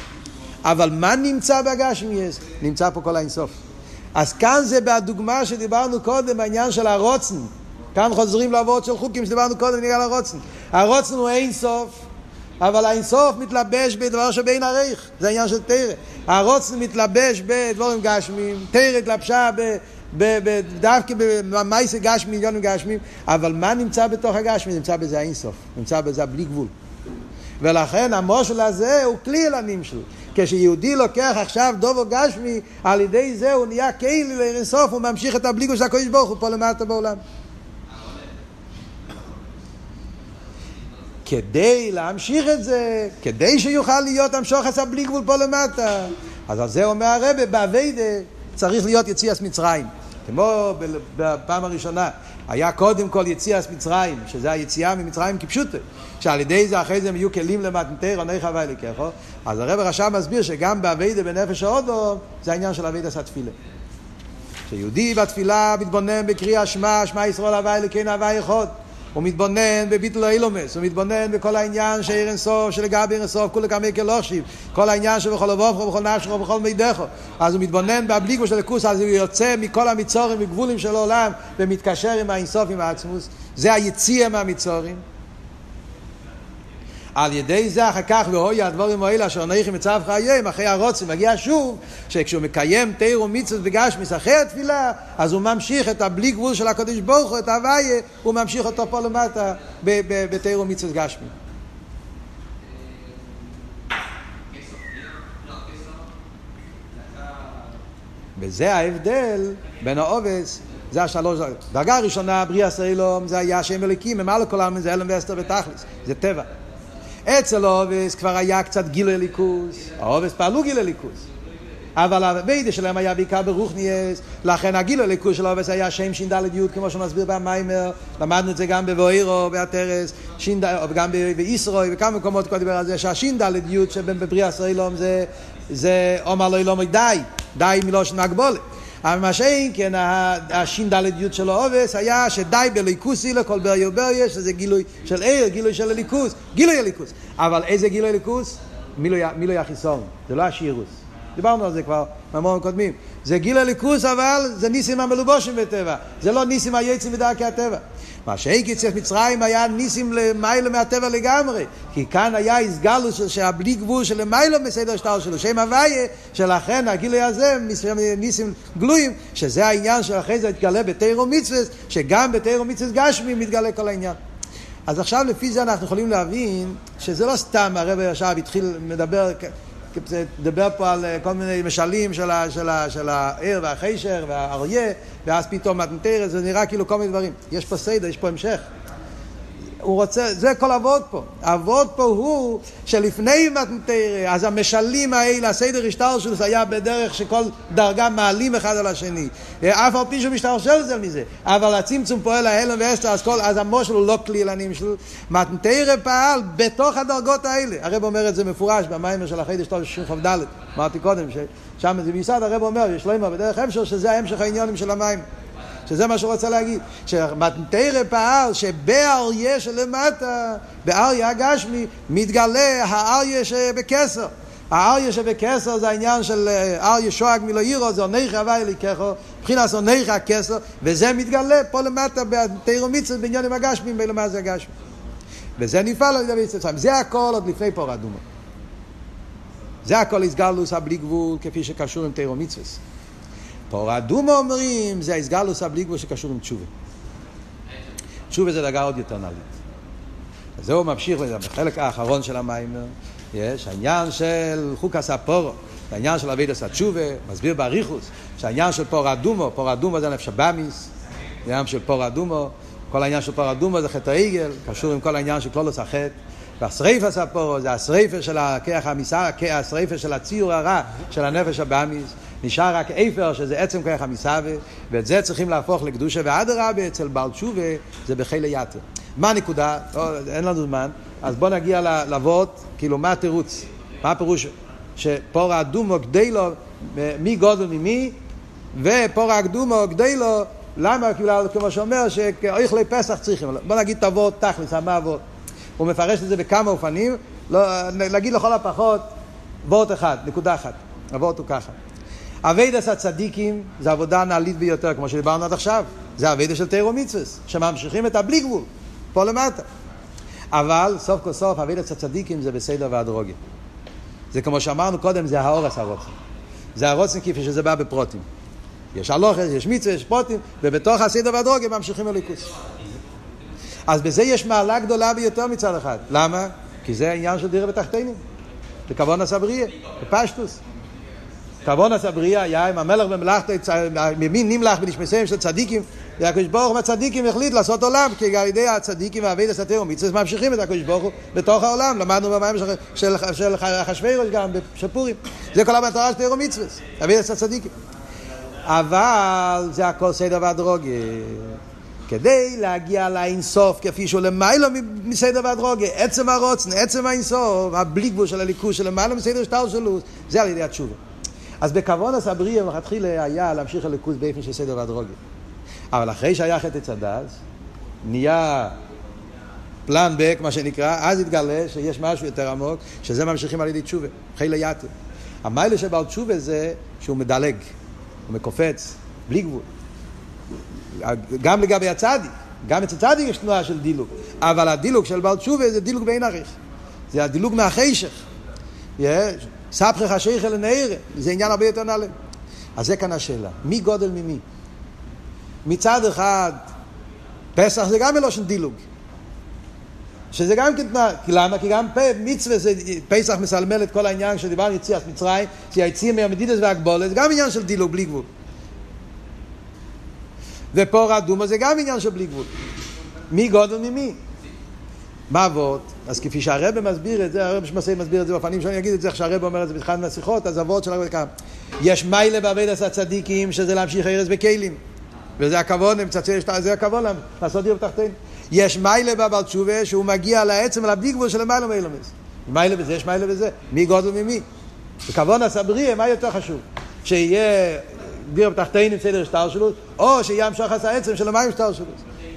S1: אבל מה נמצא בגשמי? נמצא פה כל האינסוף. אז כאן זה בדוגמה שדיברנו קודם, העניין של הרוצן. כאן חוזרים לעבוד של חוקים שדיברנו קודם נראה לרוצן. הרוצן הוא אין סוף, אבל האין סוף מתלבש בדבר שבין הרייך, זה העניין של תרא. הרוצן מתלבש בדבורים גשמים, תרא התלבשה. דווקא במייסה גשמי, מיליונים גשמים, אבל מה נמצא בתוך הגשמי? נמצא בזה האינסוף, נמצא בזה בלי גבול. ולכן המושל הזה הוא כלי אלנים שלו. כשיהודי לוקח עכשיו דובו גשמי, על ידי זה הוא נהיה כאילו לאינסוף, הוא ממשיך את הבליגו של הקודש ברוך הוא פה למטה בעולם. כדי להמשיך את זה, כדי שיוכל להיות המשוך עשה בלי גבול פה למטה. אז על זה אומר הרבה, באביידה צריך להיות יציאת מצרים. כמו בפעם הראשונה, היה קודם כל יציאת מצרים, שזה היציאה ממצרים כפשוטה, שעל ידי זה אחרי זה הם יהיו כלים למתנתר, עוני חווה לקחו. אז הרב רשם מסביר שגם באביידה בנפש ההודו, זה העניין של אביידה התפילה. שיהודי בתפילה מתבונן בקריאה שמע, שמע ישראל הווה אלוקינו הווה אחד. הוא מתבונן בביטל האילומס, הוא מתבונן בכל העניין של ערן סוף, שלגבי ערן סוף, כולי כמי כלושים, כל העניין של בכל אבובך ובכל נפשך ובכל מידך. אז הוא מתבונן בהבליקו של הכוס, אז הוא יוצא מכל המצורים וגבולים של העולם ומתקשר עם האינסוף, עם העצמוס. זה היציאה מהמצורים. על ידי זה אחר כך והוי הדבורים האלה אשר נעיכים מצב חייהם אחרי הרוצים מגיע שוב שכשהוא מקיים תיר ומצוות וגשמיס אחרי התפילה אז הוא ממשיך את הבלי גבול של הקדוש ברוך הוא את ההוויה הוא ממשיך אותו פה למטה בתיר ומצוות גשמי וזה ההבדל בין העובס זה השלוש, דרגה ראשונה, בריאה סרילום, זה היה שם אליקים, ממעלה כל העלמין זה הלם ואסתר ותכלס, זה טבע. אצל אובס כבר היה קצת גילוי ליכוס, האובס פעלו גילוי ליכוס. אבל הווידה שלהם היה בעיקר ברוכניאס, לכן הגיל הליכוז של אובס היה שם ש"ד י' כמו שמסביר במיימר, למדנו את זה גם בבוירו, בהתרס, וגם בישרוי, וכמה מקומות כבר דיבר על זה, שהש"ד י' שבבריאה סרילום זה, זה אומר לו לא די, די מלושן מהגבולת. אבל מה שאין כן הש"ד י' של האובס היה שדי בליכוסי לכל בריו בריו שזה גילוי של עיר, גילוי של הליכוס, גילוי הליכוס. אבל איזה גילוי הליכוס? מילוי החיסון, זה לא השירוס. דיברנו על זה כבר במאמרים קודמים. זה גיל הליכוס אבל זה ניסים המלובושים בטבע. זה לא ניסים היועצים בדרכי הטבע. מה שהקיצף מצרים היה ניסים למיילו מהטבע לגמרי. כי כאן היה הסגלוס שהבלי גבול של למיילו מסדר שטר שלו. שם הוויה, שלכן הגילוי הזה ניסים גלויים, שזה העניין שאחרי זה התגלה בתיירו מצווה, שגם בתיירו מצווה גשמי מתגלה כל העניין. אז עכשיו לפי זה אנחנו יכולים להבין שזה לא סתם הרב עכשיו התחיל לדבר מדבר פה על אה, כל מיני משלים של, ה, של, של הער והחישר והאריה, ואז פתאום מתנתרס, זה נראה כאילו כל מיני דברים. יש פה סדר, יש פה המשך. הוא רוצה, זה כל אבות פה. אבות פה הוא שלפני מתנתרא, אז המשלים האלה, הסדר השטר שלו היה בדרך שכל דרגה מעלים אחד על השני. אף על פי שהוא משתרשר זה מזה. אבל הצמצום פועל ההלם ואסתר, אז, אז המושל הוא לא כלי שלו. מתנתרא פעל בתוך הדרגות האלה. הרב אומר את זה מפורש במיימר של החידש טוב של כ"ד. אמרתי קודם, ששם זה ביסד, הרב אומר, יש לו בדרך המשך, שזה ההמשך העניונים של המים. שזה מה שהוא רוצה להגיד. שמתנתרא פעל שבאריה שלמטה, באריה הגשמי, מתגלה האריה שבקסר. האריה שבקסר זה העניין של אריה שואג מלא עירו, זה עונך הווי אליקחו, מבחינת עונך הכסר, וזה מתגלה פה למטה בתירו מצווה בעניינים הגשמים, בלמה זה הגשמי. וזה נפעל על ידי מצווה. זה הכל עוד לפני פור אדומו. זה הכל הסגלוס הבלי גבול, כפי שקשור עם תירו מצווה. פור אדומו אומרים, זה האסגלוס הבלי גבול שקשור עם תשובה. תשובה זה דרגה עוד יותר נעלית. אז זהו ממשיך בחלק האחרון של המיימר, יש העניין של חוקס הפורו, העניין של אבידס התשובה, מסביר באריכוס, שהעניין של פור אדומו, פור אדומו זה נפש הבאמיס, העניין של פור אדומו, כל העניין של פור אדומו זה חטא העגל, קשור עם כל העניין של כלולוס החטא. והשריפה ספורו זה השריפה של הכיח המיסה, השריפה של הציור הרע של הנפש הבאמיס. נשאר רק איפר שזה עצם כוח המסווה, ואת זה צריכים להפוך לקדושה ואדרבה, אצל בעל תשובה זה בחילי יתר. מה הנקודה? לא, אין לנו זמן, אז בואו נגיע לאבות, כאילו מה התירוץ? מה הפירוש? שפור האדומו גדי לו, מי גודל ממי, ופור האדומו גדי לו, למה? כאילו, כמו שאומר, שאיכלי פסח צריכים. בוא נגיד את אבות תכלס, מה אבות? הוא מפרש את זה בכמה אופנים, לא, נגיד לכל הפחות וורט אחד, נקודה אחת. אבות הוא ככה. אביידס הצדיקים זה עבודה נעלית ביותר, כמו שדיברנו עד עכשיו. זה אביידס של תירו מצווס, שממשיכים את הבלי גבול, פה למטה. אבל סוף כל סוף אביידס הצדיקים זה בסדר והדרוגים. זה כמו שאמרנו קודם, זה האורס הרוצן. זה הרוצן כפי שזה בא בפרוטים. יש הלוכס, יש מצווה, יש פרוטים, ובתוך הסדר והדרוגים ממשיכים הליכוס. אז בזה יש מעלה גדולה ביותר מצד אחד. למה? כי זה העניין של דירה בתחתינים. בכוון הסבריה, בפשטוס. כבון הסבריה היה עם המלך במלאכתו, ממין נמלך בנשמסיהם של צדיקים, והקדוש ברוך הוא הצדיקים החליט לעשות עולם, כי על ידי הצדיקים והאבי דסתר ומצווה ממשיכים את הקדוש ברוך הוא בתוך העולם, למדנו במים של, של אחשוורוש גם, של פורים. זה כל המטרה של תירו מצווה, אבי דסת צדיקים. אבל זה הכל סדר והדרוגיה. כדי להגיע לאינסוף כפי שהוא למעלה מסדר והדרוגיה, עצם הרוצן, עצם האינסוף, הבלי גבול של הליכוז של למעלה מסדר שטר שלו, זה על ידי התשובה. אז בכוון הסבריה מלכתחילה היה להמשיך הליכוז באופן של סדר והדרוגיה. אבל אחרי שהיה חטא צדס, נהיה פלן בק, מה שנקרא, אז התגלה שיש משהו יותר עמוק, שזה ממשיכים על ידי תשובה, חילה יתר. המיילה שבעל תשובה זה שהוא מדלג, הוא מקופץ, בלי גבול. גם לגבי הצדיק, גם אצל צדיק יש תנועה של דילוג, אבל הדילוג של בעל תשובה זה דילוג בין עריך. זה הדילוג מהחישך. ספחך השייכל לנעירה, זה עניין הרבה יותר נעלה. אז זה כאן השאלה, מי גודל ממי? מצד אחד, פסח זה גם מלושן דילוג. שזה גם כן תנאי, למה? כי גם מצווה, זה, פסח מסלמל את כל העניין שדיברנו יציאת מצרים, שיציאים מהמדידס והגבולת, זה גם עניין של דילוג בלי גבול. ופור אדומה זה גם עניין של בלי גבול. מי גודל ממי? מה אבות? אז כפי שהרבא מסביר את זה, הרבא שמסי מסביר את זה באופנים שאני אגיד את זה איך שהרבא אומר את זה באחד מהשיחות, אז אבות של הרבא כמה. יש מיילה בעבודת הצדיקים שזה להמשיך ארז בכלים. וזה הכבוד, זה הכבוד לעשות דיר בתחתינו. יש מיילה בבעל תשובה שהוא מגיע לעצם, לביג גבול של מיילה ואילומס. מיילה בזה, יש מיילה בזה. מי גודל ממי? וכבוד הסבריה, מה יותר חשוב? שיהיה דיר בתחתינו סדר שטר שלו, או שיהיה המשך העצם של המים שטר שלו.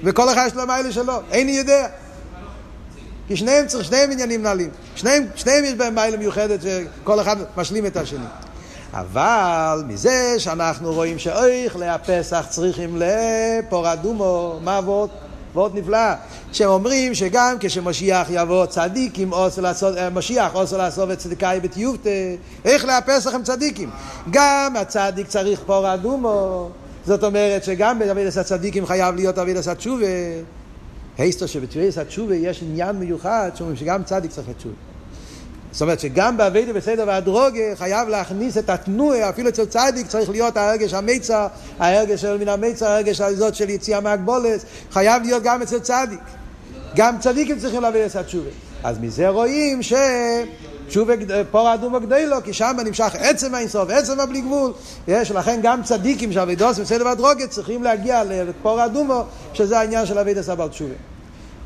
S1: וכל אחד יש לו מיילה שלו, איני יודע. כי שניהם צריך, שניהם עניינים נעלים. שניהם, שניהם יש בהם מיילה מיוחדת שכל אחד משלים את השני. אבל מזה שאנחנו רואים שאויך להפסח צריכים לפור אדומו, מה עבוד? ועוד נפלא, שהם אומרים שגם כשמשיח יבוא צדיקים, לעשות, משיח עושה לעשות את צדיקאי בתיובתא, איך להפסח הם צדיקים. גם הצדיק צריך פור אדומו, זאת אומרת שגם בעבידת הצדיקים חייב להיות עבידת התשובה. היסטו שבתביעת התשובה יש עניין מיוחד שאומרים שגם צדיק צריך את תשובה. זאת אומרת שגם באביידה בסדר והדרוגה חייב להכניס את התנועה, אפילו אצל צדיק צריך להיות ההרגש המיצר, ההרגש של מן המיצר, ההרגש הזאת של יציאה מהגבולת, חייב להיות גם אצל צדיק. גם צדיקים צריכים להביא את התשובה. אז מזה רואים ש... תשובה פור אדומו גדלו, לא, כי שם נמשך עצם האינסוף, עצם הבלי גבול. יש, לכן גם צדיקים שאבידוס בסדר והדרוגת צריכים להגיע לפור אדומו, שזה העניין של אבידוס הבעל תשובה.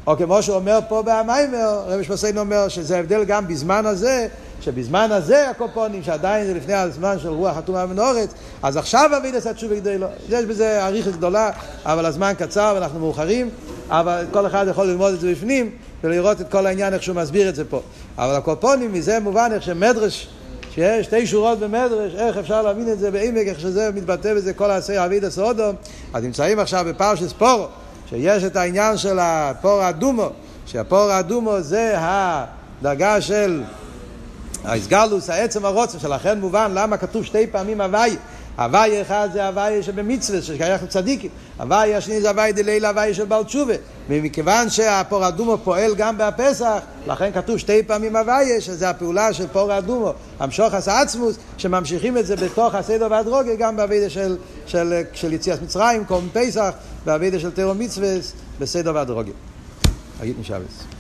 S1: או כמו שאומר פה במיימר, רבי שמסיין אומר שזה הבדל גם בזמן הזה, שבזמן הזה הקופונים, שעדיין זה לפני הזמן של רוח חתומה מנורת, אז עכשיו אבידס התשובה. לא. יש בזה אריכות גדולה, אבל הזמן קצר ואנחנו מאוחרים, אבל כל אחד יכול ללמוד את זה בפנים ולראות את כל העניין איך שהוא מסביר את זה פה. אבל הקופונים, מזה מובן איך שמדרש, שיש שתי שורות במדרש, איך אפשר להבין את זה בעמק, איך שזה מתבטא בזה כל העשי אבידס אודום. אז נמצאים עכשיו בפרשס פורו. שיש את העניין של הפור האדומו, שהפור האדומו זה הדרגה של האסגלוס, העצם הרוצן, שלכן מובן למה כתוב שתי פעמים הוואי. הוואי אחד זה הוואי שבמצווה, ששייך לצדיקים. הוואי השני זה הוואי דלילה, הוואי של בעל תשובה. ומכיוון שהפור אדומו פועל גם בפסח, לכן כתוב שתי פעמים הוואי, שזה הפעולה של פור אדומו, המשוך עשה עצמוס, שממשיכים את זה בתוך הסדר והדרוגה, גם באבידה של, של, של יציאת מצרים, קום פסח, באבידה של תירו מצווה, בסדר והדרוגה. אגיד משבס.